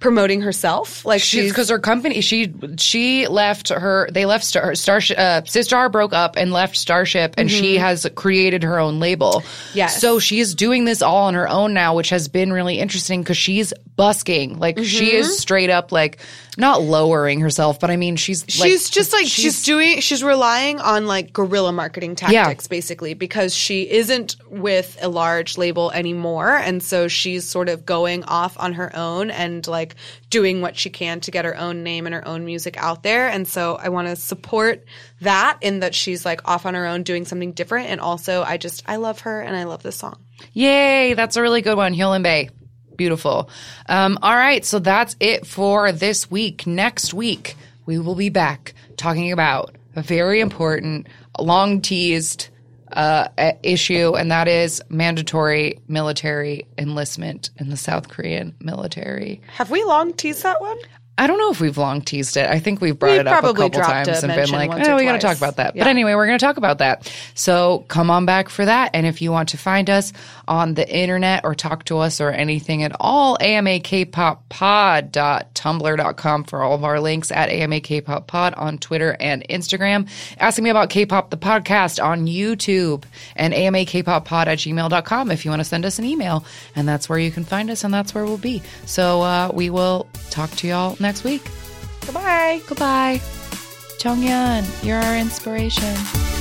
promoting herself. Like She's she's because her company she she left her they left Star Starship uh, Sistar broke up and left Starship and she has created her own label. Mm-hmm. Yes. So she is doing this all on her own now, which has been really interesting because she's busking. Like she Mm-hmm. is straight up like not lowering herself, but I mean she's like, she's just like she's, doing she's relying on like guerrilla marketing Yeah. tactics basically because she isn't with a large label anymore and so she's sort of going off on her own and like doing what she can to get her own name and her own music out there and so I want to support that in that she's like off on her own doing something different and also I just I love her and I love this song. Yay, that's a really good one. Hyolyn Bae. Beautiful. Um, all right, so that's it for this week. Next week, we will be back talking about a very important, long teased uh, issue, and that is mandatory military enlistment in the South Korean military. Have we long teased that one? I don't know if we've long teased it. I think we've brought We've it up a probably couple dropped times and been like, oh, we got to talk about that. Yeah. But anyway, we're going to talk about that. So come on back for that. And if you want to find us on the internet or talk to us or anything at all, amakpoppod.tumblr.com for all of our links at amakpoppod on Twitter and Instagram. Asking me about K-pop, the podcast on YouTube and amakpoppod at gmail.com if you want to send us an email. And that's where you can find us and that's where we'll be. So uh, we will talk to y'all next week. Goodbye. Goodbye. Jonghyun, you're our inspiration.